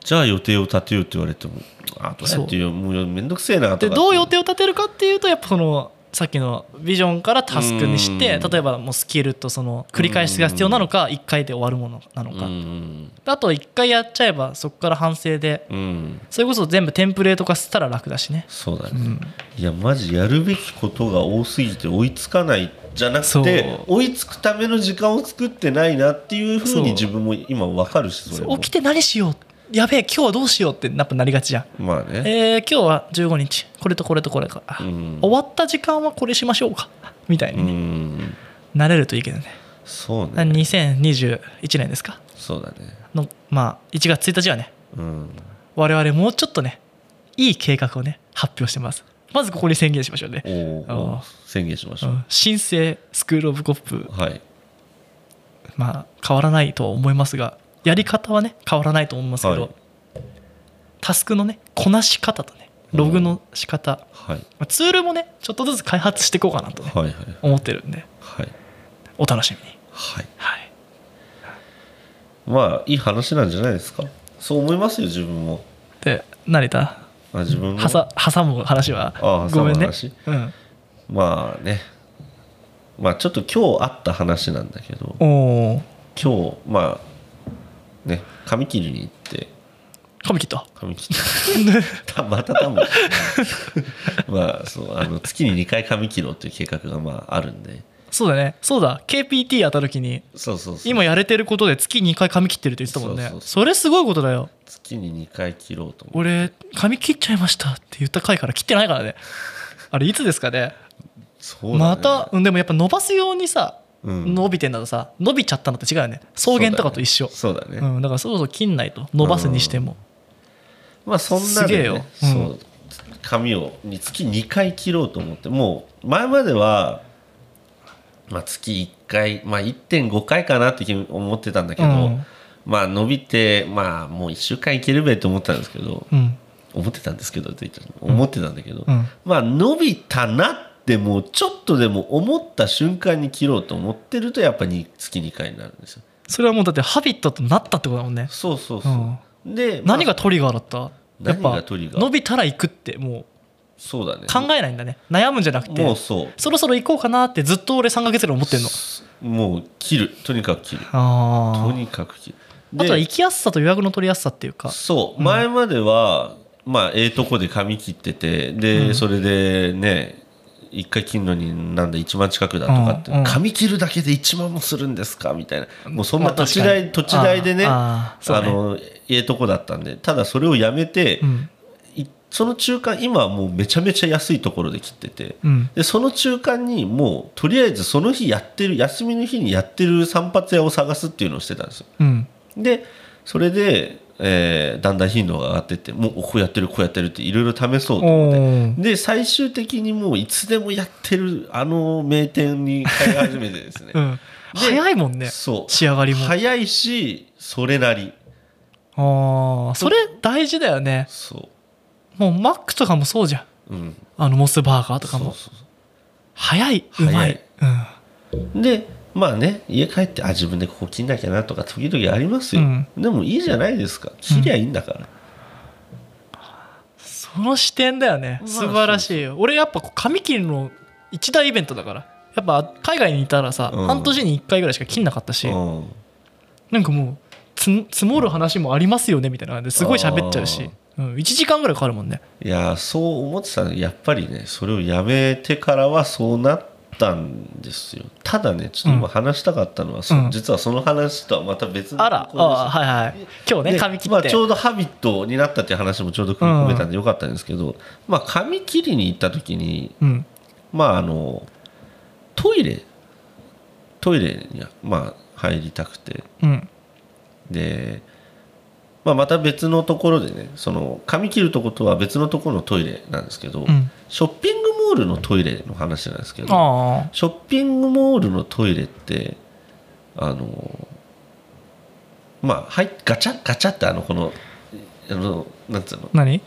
じゃあ予定を立てようって言われてもあどうやって言う。もうめんどくせえなとかでどう予定を立てるかっていうとやっぱそのさっきのビジョンからタスクにしてうん。例えばもうスキルとその繰り返しが必要なのか1回で終わるものなのうかんあと1回やっちゃえばそこから反省でうん。それこそ全部テンプレート化したら楽だしね。そうだね、うん。いやマジやるべきことが多すぎて追いつかないじゃなくて追いつくための時間を作ってないなっていうふうに自分も今分かるしそれも。起きて何しようやべえ今日はどうしようってやっぱなりがちじゃん。まあね、えー今日は15日。これとこれとこれか、うん。終わった時間はこれしましょうか。みたいうにね、ん。なれるといいけどね。そうね。2021年ですか？そうだね。のまあ1月1日はね。うん。我々もうちょっとねいい計画をね発表してます。まずここに宣言しましょうね、宣言しましょう、うん、新生スクール・オブ・コップ。はい。まあ変わらないとは思いますがやり方はね変わらないと思いますけど、はい。タスクのねこなし方とねログの仕方、はい。まあツールもねちょっとずつ開発していこうかなとね、はいはい。思ってるんではい。お楽しみに。はい。はい。まあいい話なんじゃないですか。そう思いますよ自分も。で成田？あ自分も？はさ挟む話は？あごめんね。うん。まあね。まあちょっと今日あった話なんだけど。今日まあね髪切りに行って。髪切った？髪切った。た また多分。まあそうあの月に2回髪切ろうっていう計画がまああるんで。そうだね。そうだ。KPT やった時に。そうそうそう。今やれてることで月2回髪切ってるって言ってたもんね。それすごいことだよ。月に2回切ろうと思って俺髪切っちゃいましたって言った回から切ってないからね。あれいつですかね？そうだね。またうんでもやっぱ伸ばすようにさ、うん伸びてんだとさ伸びちゃったのって違うよね。草原とかと一緒。そうだね。うん、だからそろそろ切んないと伸ばすにしても、まあそんなで、ね、すげえよ。うん。髪をに月2回切ろうと思って。もう前までは、まあ、月1回、まあ、1.5回かなって思ってたんだけど、うん。まあ伸びてまあもう1週間いけるべと思ってたんですけどうん。思ってたんですけどって思ってたんだけど、うん。まあ伸びたなってもうちょっとでも思った瞬間に切ろうと思ってるとやっぱり月2回になるんですよ。それはもうだってハビットとなったってことだもんね。そうそうそう、で、まあ何がトリガーだった？やっ何ぱがトリガー？伸びたら行くってもそうだね。う考えないんだね。悩むんじゃなくてもうそう。そろそろ行こうかなってずっと俺3ヶ月ぐらい思ってんの。もう切る。とにかく切る。とあにかく切る。あとはで行きやすさと予約の取りやすさっていうか。そう。前までは、まあええとこで髪切っててで、うん。それでね一回切るのになんだ1万近くだとかって、うんうん。髪切るだけで1万もするんですか？みたいな。もうそんまあな土地代、土地代でねあのええとこだったんでただそれをやめて、うん。いその中間今はもうめちゃめちゃ安いところで切ってて、うん。でその中間にもうとりあえずその日やってる休みの日にやってる散髪屋を探すっていうのをしてたんですよ。うん。でそれで、えーだんだん頻度が上がってってもうこうやってるこうやってるっていろいろ試そうと思って。で最終的にもういつでもやってるあの名店に通い始めてですね、うん。早いもんね。そう。仕上がりも。早いしそれなり。ああそれ大事だよね。そもうマックとかもそうじゃん。うん。あのモスバーガーとかも。そうそう早いう早い。まい。うん。でまあね家帰ってあ自分でここ切んなきゃなとか時々ありますよ、うん。でもいいじゃないですか。切りゃいいんだから、その視点だよね。まあ素晴らしいよ。俺やっぱこう髪切るの一大イベントだから。やっぱ海外にいたらさ、うん。半年に1回ぐらいしか切んなかったし、うん。なんかもうつ積もる話もありますよねみたいな。感じですごい喋っちゃうし、うん、1時間ぐらいかかるもんね。いやそう思ってたの。やっぱりねそれをやめてからはそうなったんですよ。ただねちょっと今話したかったのは、そうん。実はその話とはまた別のあらところですあはいはい。今日ねで髪切って、まあ、ちょうどハビットになったっていう話もちょうど組み込めたんでよかったんですけど、まあ、髪切りに行った時にうん。まああのトイレトイレにまあ入りたくて。うん。で、まあ、また別のところでねその髪切るとことは別のところのトイレなんですけど、うん。ショッピングモールのトイレの話なんですけどあショッピングモールのトイレってあのまあはいガチャガチャってあのこのあのなんつうの？あ何？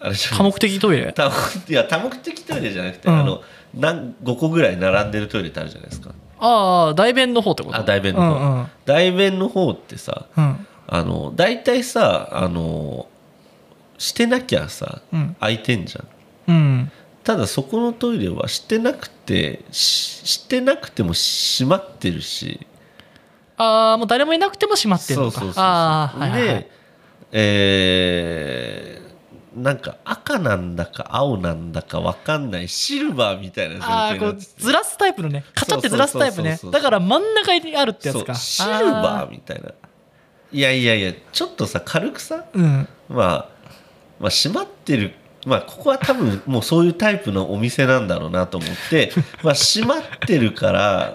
あれ多目的トイレ？多いや多目的トイレじゃなくて、うん。あの何5個ぐらい並んでるトイレってあるじゃないですか。ああ大便の方ってこと？あ大便の方、うんうん。大便の方ってさうん。あの大体さあのしてなきゃさうん。空いてんじゃん。うんただそこのトイレはしてなくてししてなくても閉まってるし。ああもう誰もいなくても閉まってるのか。そうそうそうああはいはい、はい。で、えーなんか赤なんだか青なんだか分かんないシルバーみたいな状態になってて。ずらすタイプのね。カチャってずらすタイプね。だから真ん中にあるってやつか。シルバーみたいな。いやいやいやちょっとさ軽くさ、ーうん。まあ、まあ閉まってるまあここは多分もうそういうタイプのお店なんだろうなと思って まあ閉まってるから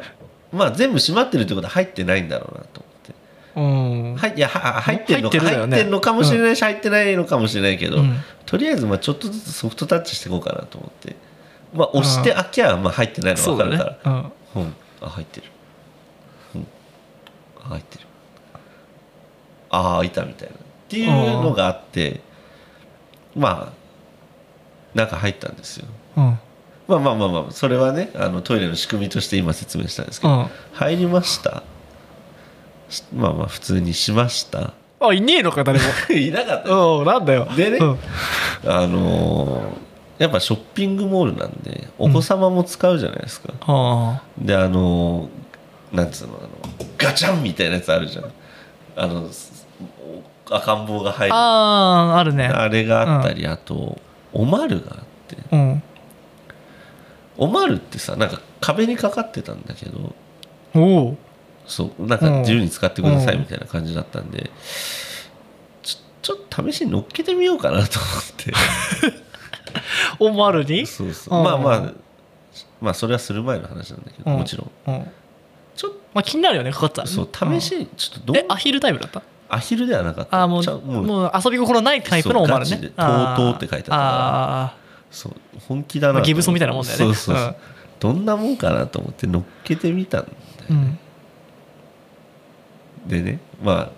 まあ全部閉まってるってことは入ってないんだろうなと思って。うん。はい、いやは入ってるのか入って入ってるねるのかもしれないし、入ってないのかもしれないけど、うん。とりあえずまあちょっとずつソフトタッチしていこうかなと思って、まあ、押して開きゃまあ入ってないの分かるから、うん。うん、あ入ってる、うん、あ入ってる。ああ開いたみたいな。っていうのがあってまあ中入ったんですよ。うん。まあまあまあまあそれはねあのトイレの仕組みとして今説明したんですけど、うん。入りました。しまあまあ普通にしました。あいねえのか誰も。いなかったうんなんだよ。でねうん。あのーやっぱショッピングモールなんでお子様も使うじゃないですか、あであのーなんつうのあのガチャンみたいなやつあるじゃん。あのす赤ん坊が入ある。あーあるね。あれがあったり、あとおまるがあって。うん。おまるってさなんか壁にかかってたんだけど。おおそうなんか自由に使ってくださいみたいな感じだったんで、ちょちょっと試しに乗っけてみようかなと思って。おまるに？そうそう。うん。まあまあまあそれはする前の話なんだけど、うん。もちろん。うん。ちょっまあ気になるよねかかったそう試しにちょっとどううんえアヒルタイプだった？アヒルではなかった。あーもう。もう遊び心ないタイプのおまるね。そうガチであー。TOTO って書いてあったから。あそう本気だなまあギブソンみたいなもんだよね。そうそうそう、うん。どんなもんかなと思って乗っけてみたんだよーうんでねま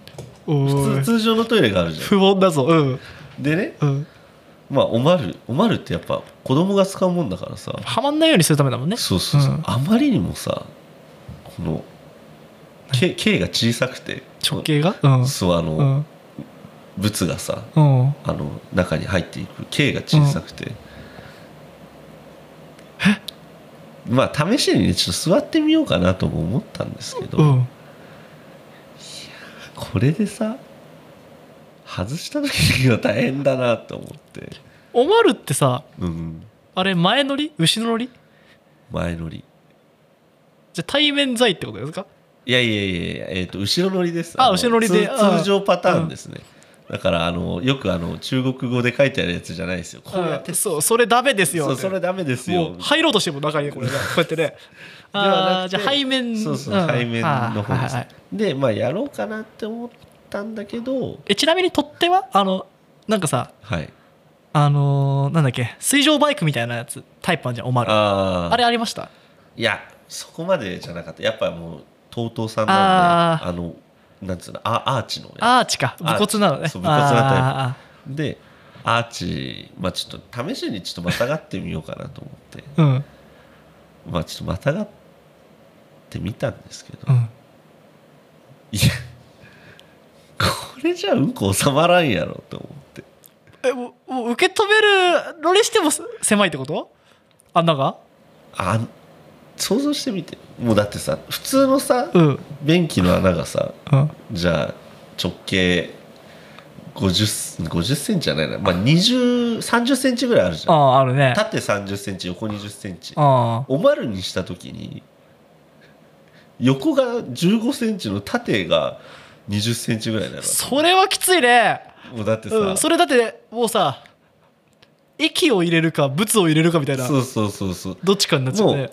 おあ普ー通通常のトイレがあるじゃ不穏だぞ。うんん。でねうん。まあおまるおまるってやっぱ子供が使うもんだからさ。はまんないようにするためだもんね。そうそうそう、うん。あまりにもさこの径径が小さくて。直径が？うん。そうあの、うん。物がさうん。あの中に入っていく。径が小さくて、まあ試しにねちょっと座ってみようかなとも思ったんですけど、うん。これでさ外した時には大変だなと思って、おまるってさうん、あれ前乗り？後ろ乗り？前乗り。じゃあ対面在ってことですか？いやいやいやいや、えー、と後ろ乗りです。のあ後ろ乗りで。通常パターンですね、だからあのよくあの中国語で書いてあるやつじゃないですよ。こうやって。うんそうそれダメですよ。それダメですよ。入ろうとしても中にこれねこうやってね。あーじゃあ背面。そうそう、ん。背面の方です、はいはいはい。でまあやろうかなって思ったんだけど。えちなみに取っ手は？あのなんかさはい。あのーなんだっけ？水上バイクみたいなやつタイプあんじゃんおまるあれありました？いやそこまでじゃなかった。やっぱもう TOTO さんなんであのなんつうのあアーチのやアーチか。武骨なのね。そう武骨なタイプ。でアーチまあちょっと試しにちょっとまたがってみようかなと思って。うん。まあちょっとまたがってみたんですけど、うん。いやこれじゃうんこ収まらんやろと思って。えもうもう受け止めるのにしてもす狭いってこと？穴が？あ想像してみて。もうだってさ普通のさ、うん。便器の穴がさうん。じゃあ直径50 50センチじゃないな、まあ、20 30センチぐらいあるじゃん。あああるね。縦30センチ横20センチ。あおまるにした時に横が15センチの縦が20センチぐらいになあるわそれはきついね。けもうだってさ、うん、それだってもうさ液を入れるか物を入れるかみたいな。そうそうそうそう。どっちかになっちゃうね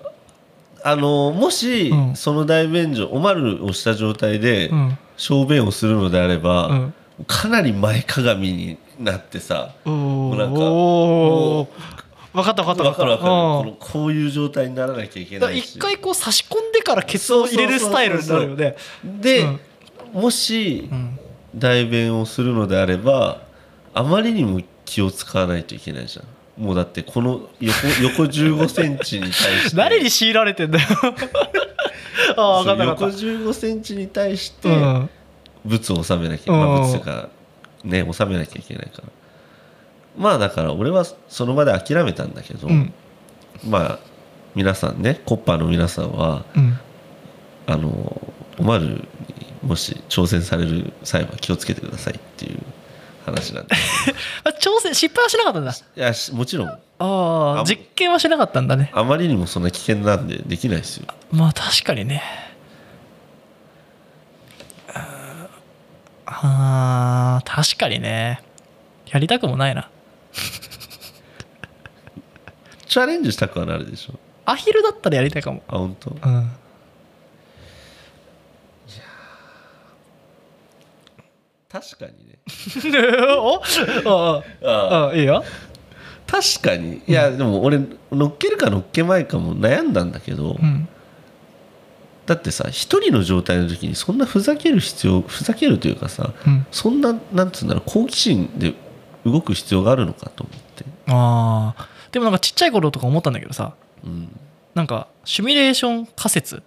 あのもし、うん。その大便所おまるをした状態でうん。小便をするのであれば、うん。かなり前かがみになってさおうなんかおー。分かった分かった。わかるわかる。こうん。のこういう状態にならなきゃいけだからないし一回こう差し込んでからケツを入れるスタイルになるよね。で、うん。もしうん。代弁をするのであればあまりにも気を使わないといけないじゃんもうだってこの横 横15センチに対して。誰に強いられてんだよ。ああ分かった横分かっ15センチに対して物を収めなきゃ、うんまあ、物とかね収めなきゃいけないから。まあだから俺はその場で諦めたんだけど、うん。まあ皆さんねコッパーの皆さんはうん。あのおまるにもし挑戦される際は気をつけてくださいっていう話なんで。あ挑戦失敗はしなかったんだ。いやしもちろん。あああ実験はしなかったんだね。あまりにもそんな危険なんでできないですよ。まあ確かにね。あー確かにね。やりたくもないな。チャレンジしたくはなるでしょ。アヒルだったらやりたいかも。あ本当？うん確かにね。お？ああ。ああ。いいよ。確かに。いやでも俺乗っけるか乗っけまいかも悩んだんだけど、うん。だってさ一人の状態の時にそんなふざける必要ふざけるというかさうん。そんななんつうんだろう好奇心で動く必要があるのかと思って。ああ。でもなんかちっちゃい頃とか思ったんだけどさうん。なんかシミュレーション仮説。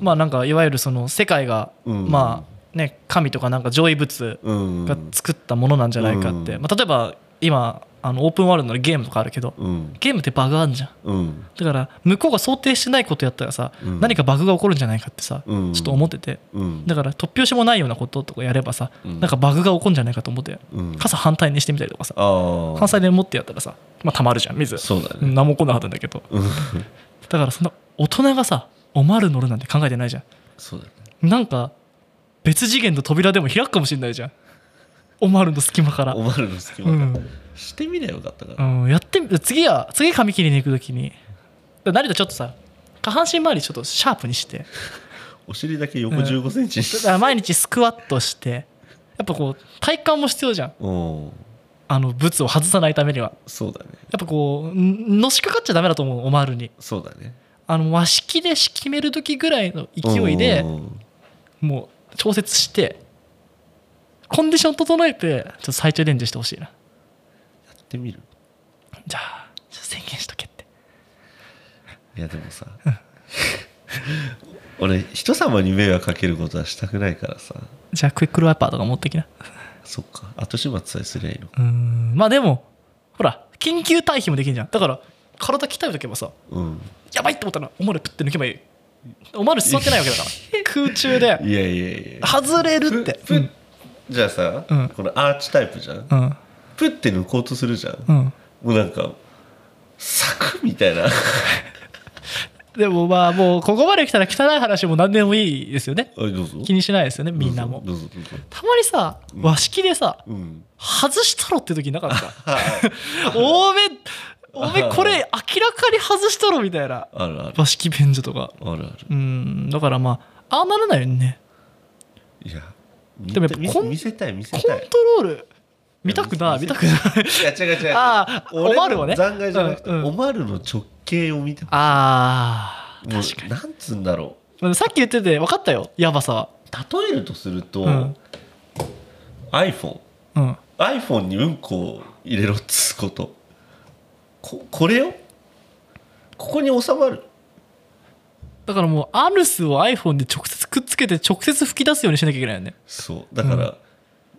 まあなんかいわゆるその世界が、うん。まあね神とかなんか上位物うん。が作ったものなんじゃないかって、うん。まあ、例えば今あのオープンワールドのゲームとかあるけどうん。ゲームってバグあんじゃん。うん。だから向こうが想定してないことやったらさ、うん。何かバグが起こるんじゃないかってさ、うん。ちょっと思ってて。うん。だから突拍子もないようなこととかやればさ、うん。なんかバグが起こるんじゃないかと思って。うん。傘反対にしてみたりとかさ反対で持ってやったらさ、まあ、たまるじゃん水。そうだね。何も来なかったんだけど。うん。だからそんな大人がさおまる乗るなんて考えてないじゃそうだね。んなんか別次元の扉でも開くかもしれないじゃん。おまるの隙間から。おまるの隙う間ん、してみりゃよかったから。うん、やってみ次は次髪切りに行く時に。成田ちょっとさ下半身周りちょっとシャープにして。お尻だけ横1 5センチにだから毎日スクワットして。やっぱこう体幹も必要じゃん。あのブツを外さないためには。そうだね。やっぱこうんのしかかっちゃダメだと思うおまるに。そうだね。あの和式で決める時ぐらいの勢いでもう調節してコンディション整えてちょっと再チャレンジしてほしいな。やってみる？じゃあちょっと宣言しとけって。いやでもさ 俺人様に迷惑かけることはしたくないからさ。じゃあクイックルワイパーとか持ってきな。そっか。後始末さえすりゃいいのうーん。まあでもほら緊急退避もできんじゃん。だから体鍛えとけばさうん。やばいって思ったらおまるプッて抜けばいいおまる座ってないわけだから。空中で。いやいやいや。外れるって。ふふじゃあさ、うん。このアーチタイプじゃん、うん。うんプッて抜こうとするじゃん、うん。もうなんかサクみたいな。でもまあもうここまで来たら汚い話も何でもいいですよね。あどうぞ。気にしないですよねみんなも。どうぞどうぞどうぞ。たまにさ和式でさうん。外したろって時なかった？おめおめこれ明らかに外したろみたいな。あるある。和式便所とか。あるある。うん。だからまあああならないようにね。いやでもやっぱ見コン見せたい見せコンたいトロール見たくない見たくない。いや違う違う。ああ俺おまるをね。残骸じゃなくて、うんうん。おまるの直径を見てほしい。ああ確かに。なんつうんだろまあさっき言ってて分かったよ。やばさは。う例えるとすると、うん。iPhone うん。iPhone にうんこを入れろっつうことここれよ？ここに収まる？だからもうアヌスを iPhone で直接くっつけて直接吹き出すようにしなきゃいけないよね。そうだから、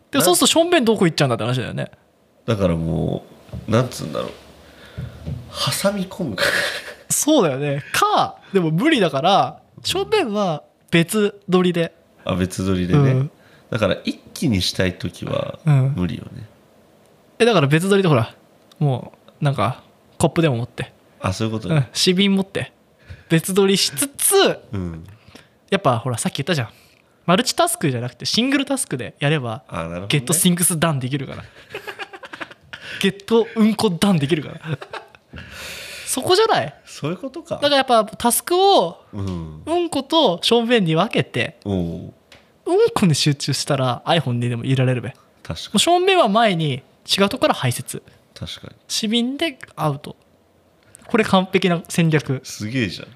でもそうすると正面どこ行っちゃうんだって話だよね。だからもうなんつうんだろう。挟み込む。そうだよね。かでも無理だから正面は別撮りで。あ別撮りでね、うん。だから一気にしたい時はうん。無理よね、えだから別撮りでほらもうなんかコップでも持って、あそういうことうん。瓶持って。別撮りしつつうん。やっぱほらさっき言ったじゃん。マルチタスクじゃなくてシングルタスクでやればね、ゲットシングスダンできるから。ゲットうんこダンできるから。そこじゃない？そういうことか。だからやっぱタスクをうん。うんこと正面に分けてう。んこに集中したら iPhone にでも入れられるべ。も確かう正面は前に違うところから排泄。に確かに。市民でアウト。これ完璧な戦略。やすげえじゃん。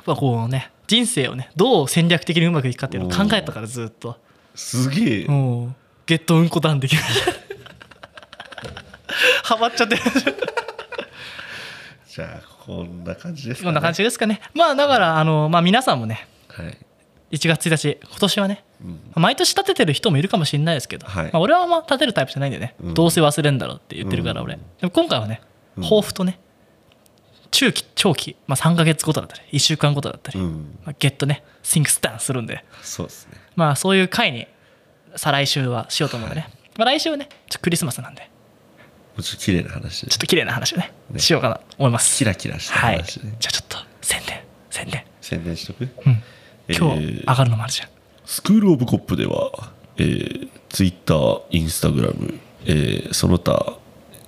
っぱこうね人生をねどう戦略的にうまくいくかっていうのを考えたからずっと。すげえ、うん。ゲットうんこンできるハマっちゃってる。じゃあこんな感じですか、ね、こんな感じですかね。まあだからあの、まあ、皆さんもねはい、1月1日今年はねうん、毎年立ててる人もいるかもしれないですけど、はい。まあ、俺はあんま立てるタイプじゃないんでね、うん。どうせ忘れんだろうって言ってるからうん。俺、でも今回はねうん。抱負とね中期長期、まあ、3ヶ月ごとだったり1週間ごとだったり、うん、まあ、ゲットねシンクスターンするんで。そうですね。まあそういう回に再来週はしようと思うんでね、まあ、来週はねちょっとクリスマスなんで。もうちょっと綺麗な話ちょっと綺麗な話をねね。しようかなと思います。キラキラしたはい。話ね、じゃあちょっと宣伝。宣伝。宣伝しとく？うん。えー。今日上がるのもあるじゃん、スクール・オブ・コップでは、えー、Twitter、Instagram、えーその他、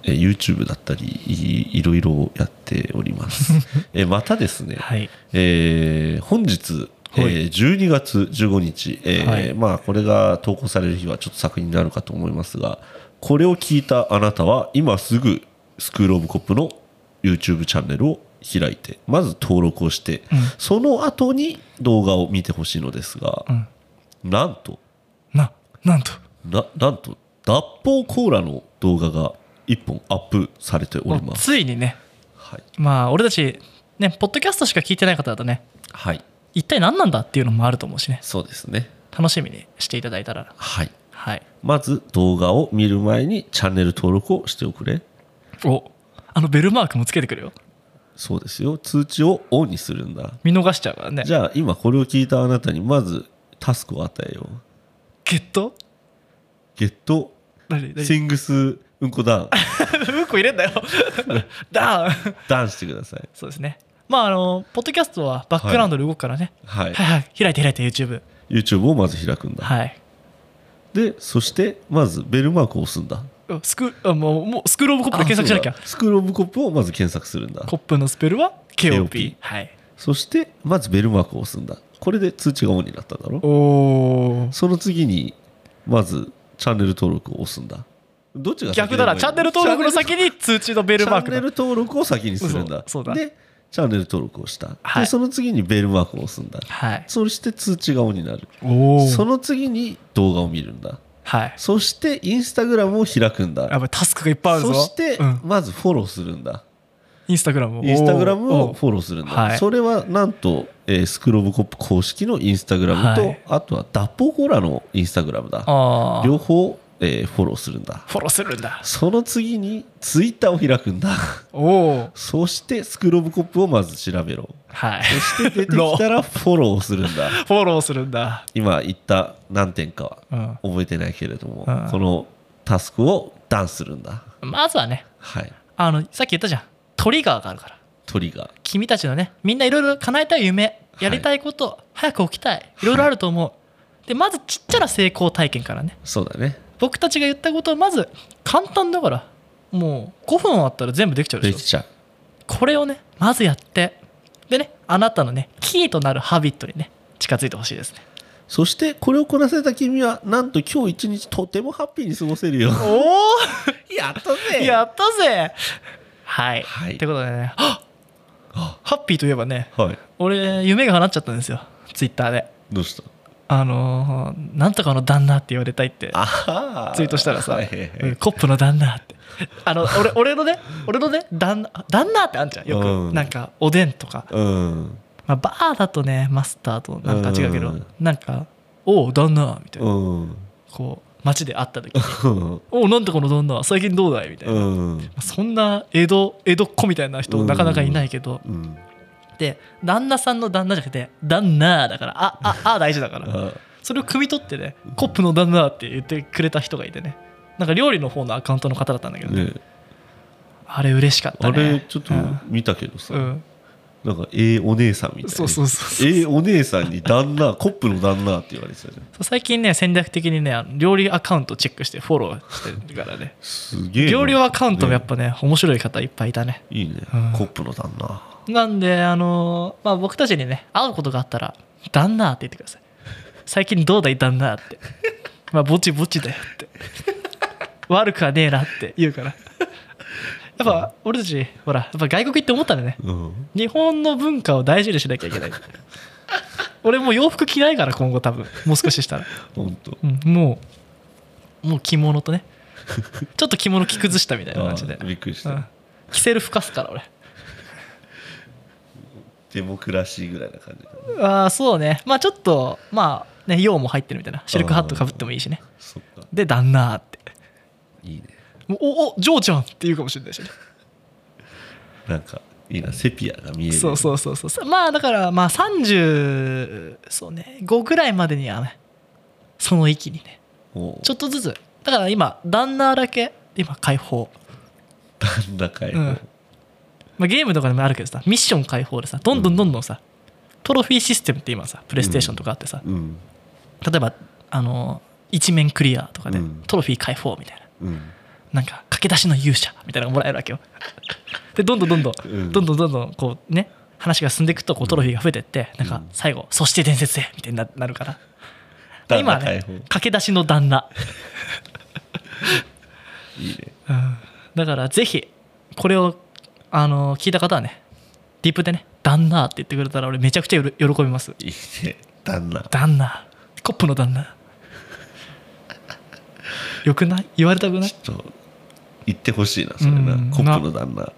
えー YouTube だったりいいろいろやっております、えーまたですね、はい。えー本日、えーはい。12月15日、えーはい。まあ、これが投稿される日はちょっと作品になるかと思いますがこれを聞いたあなたは今すぐスクール・オブ・コップの YouTube チャンネルを開いてまず登録をして、うん。その後に動画を見てほしいのですが、うんなんと？ななんと？ななんと？脱法コーラの動画が1本アップされております。ついにね。はい、まあ俺たちねポッドキャストしか聞いてない方だとねはい、一体何なんだっていうのもあると思うしね。そうですね。楽しみにしていただいたら。はい。はい。まず動画を見る前にチャンネル登録をしておくれ。おあのベルマークもつけてくるよ。そうですよ。通知をオンにするんだ。見逃しちゃうからね。じゃあ今これを聞いたあなたにまずタスクを与えよう。ゲット？ゲット？何？何？シングスうんこダウン。うんこ入れんだよ。ダウン。ダウンしてください。そうですね。まああのポッドキャストはバックグラウンドで動くからね、はい。はい、はい。開いて開いて YouTube YouTube をまず開くんだ、はい。でそしてまずベルマークを押すんだ。うんスクあもうもうスクールオブコップで検索しなきゃ。スクールオブコップをまず検索するんだ。コップのスペルは KOP, KOP はい。そしてまずベルマークを押すんだこれで通知がオンになったんだろ？おおその次にまずチャンネル登録を押すんだ。どっちが先逆だな。チャンネル登録の先に通知のベルマークだ。チャンネル登録を先にするんだ。嘘。そうだ。でチャンネル登録をした、はい。でその次にベルマークを押すんだ。はい。そして通知がオンになる。おその次に動画を見るんだ。はい。そしてインスタグラムを開くんだ。やっぱりタスクがいっぱいあるぞ。そしてうん、まずフォローするんだインスタグラムを。インスタグラムをフォローするんだ、はい。それはなんと、えースクローブコップ公式のインスタグラムと、はい。あとは脱法コーラのインスタグラムだ。両方、えーフォローするんだ。フォローするんだ。その次にツイッターを開くんだ。おおそしてスクローブコップをまず調べろ。はい。そして出てきたら フォローをするんだ。フォローするんだ。今言った何点かはうん。覚えてないけれども、うん。このタスクをダンするんだ。まずはね。はい。あのさっき言ったじゃんトリガーがあるから。トリガー。君たちのねみんないろいろ叶えたい夢やりたいこと、早く起きたい。いろいろあると思う、でまずちっちゃな成功体験からね。そうだね。僕たちが言ったことをまず簡単だから。もう5分あったら全部できちゃうでしょ。できちゃう。これをねまずやって。でねあなたのねキーとなるハビットにね近づいてほしいですね。そしてこれをこなせた君はなんと今日一日とてもハッピーに過ごせるよ。おやったおやったぜはい、はい。ってことでね。ハッピーといえばねはい。俺夢が叶っちゃったんですよ。ツイッターで。どうした？あのーなんとかの旦那って言われたいって。あツイートしたらさ、はいはいコップの旦那って。あの俺俺のね俺のね旦那旦那ってあんじゃんよく、うん。なんかおでんとか、うん。まあ、バーだとねマスターとなんか違うけど、うん。なんか「おう旦那」みたいな、うん。こう街で会った時に「おうなんとかの旦那最近どうだい?」みたいな、うん。そんな江戸江戸っ子みたいな人なかなかいないけど、うん。で旦那さんの旦那じゃなくて「旦那」だから「あああ大事だから。あそれを汲み取ってね「コップの旦那」って言ってくれた人がいてね。なんか料理の方のアカウントの方だったんだけど、ね、ね。あれ嬉しかったあねれちょっとうん見たけどさ。うんなんかええお姉さんみたいなそうそうそうええお姉さんに旦那 コップの旦那って言われてたじゃんそう最近ね戦略的にね料理アカウントチェックしてフォローしてるからね。すげえな。料理アカウントもやっねぱね面白い方いっぱいいたね。いいね。うん。コップの旦那。なんであのーまあ僕たちにね会うことがあったら「旦那」って言ってください。最近どうだい旦那って。まあぼちぼちだよって。悪くはねえなって言うから。やっぱ俺たちほらやっぱ外国行って思ったんだよね。うん。日本の文化を大事にしなきゃいけない。俺もう洋服着ないから今後多分。もう少ししたら、本当。うん、もうもう着物とね。ちょっと着物着崩したみたいな感じで。あ、びっくりした。うん、着せるふかすから俺。デモクラシーぐらいな感じだね。ああそうね。まあちょっとまあね用も入ってるみたいな。シルクハットかぶってもいいしね。で旦那って。いいねもうおおジョーちゃんって言うかもしれないしね。なんかいいなセピアが見えるそうそうそうそう。さまあだからまあ30そうね5ぐらいまでにはねその域にねちょっとずつ。だから今旦那だけ今解放、旦那かいうん。まあ、ゲームとかでもあるけどさミッション解放でさどんどんどんどんさ、トロフィーシステムって今さプレイステーションとかあってさ、うん。例えばあの一面クリアとかでうん。トロフィー解放みたいな。うんなんか駆け出しの勇者みたいなのがもらえるわけよ。でどんどんどんどん、うん。どんどんどんどんこうね話が進んでいくとこうトロフィーが増えてってなんか最後「そして伝説へ」みたいにななるから。今ね駆け出しの旦那、いいね。うん。だからぜひこれをあの聞いた方はねディープでね「旦那」って言ってくれたら俺めちゃくちゃ喜びます。いいね。旦那。旦那。コップの旦那。よくない？言われたくない？ちょっと言ってほしいなそれな。うん。コップの旦那。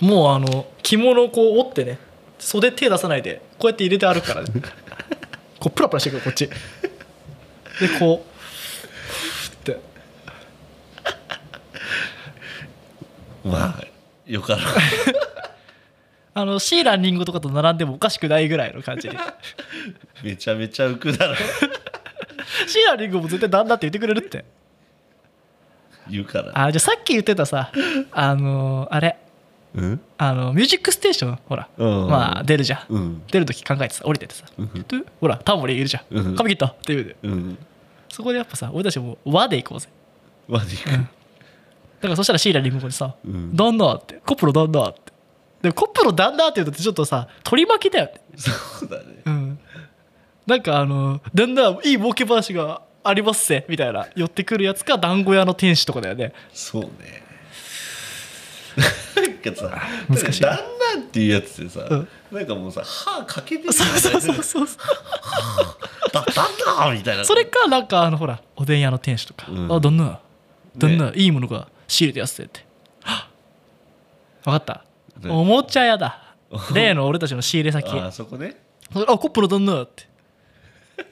もうあの着物をこう折ってね袖手出さないでこうやって入れてあるからね。こうプラプラしてくるこっち。でこうって。まあよかろう。あのシーランリンゴとかと並んでもおかしくないぐらいの感じで。めちゃめちゃ浮くだろ。シーランリンゴも絶対旦那って言ってくれるって言うから。あじゃあさっき言ってたさあのあれ。うん？あのミュージックステーションほら、うん。まあ出るじゃん、うん。出る時考えてさ降りててさ、うん。でほらタモリいるじゃん、うん。髪切ったって言うで。うん。そこでやっぱさ俺たちも和で行こうぜ。マジかだからそしたらシーランリンゴにさ「うん旦那」って「コップの旦那」って。でもコップの旦那って言うとちょっとさ取り巻きだよね。そうだね。うん。なんかあの「旦那いい儲け話がありますせ」みたいな寄ってくるやつか団子屋の店主とかだよね。そうね。なんかさ難しい旦那っていうやつってさ、うん。なんかもうさ歯かけてるそうそうそうそう。だ旦那みたいな。それかなんかあのほらおでん屋の店主とか「うん。あ旦那旦那、いいものが仕入れてやつって」って。分かった？ねおもちゃ屋だ。例の俺たちの仕入れ先。ああそこね。あコップの旦那って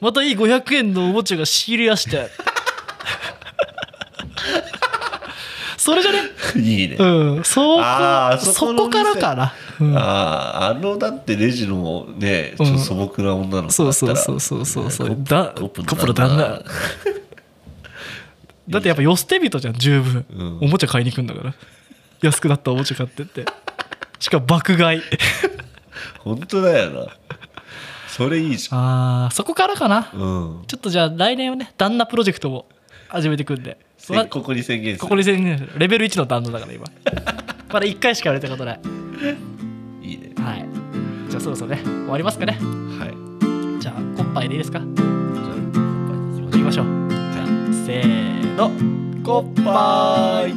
またいい500円のおもちゃが仕入れやして。それじゃね？いいね、うん。そこあーそそこのこからかな、うん。あああのだってレジのねちょっと素朴な女の子だったら、そうそうそうそうそうそう。ねだコップコップの旦那。だってやっぱよ捨て人じゃん十分、うん。おもちゃ買いに行くんだから。安くなったおもちゃ買ってって。しかも爆買い。本当だよなそれいいじあーそこからかな。ゃんうん。ちょっとじゃあ来年はね旦那プロジェクトを始めていくんで。せここに宣言する。ここに宣言する。レベル1の旦那だから今。まだ1回しか言われたことないいいね。はい。じゃあそろそろね終わりますかね。はい。じゃあコッパイでいいですか？じゃあ。乾杯いきましょう。行きましょうじゃあせーの。コッパイ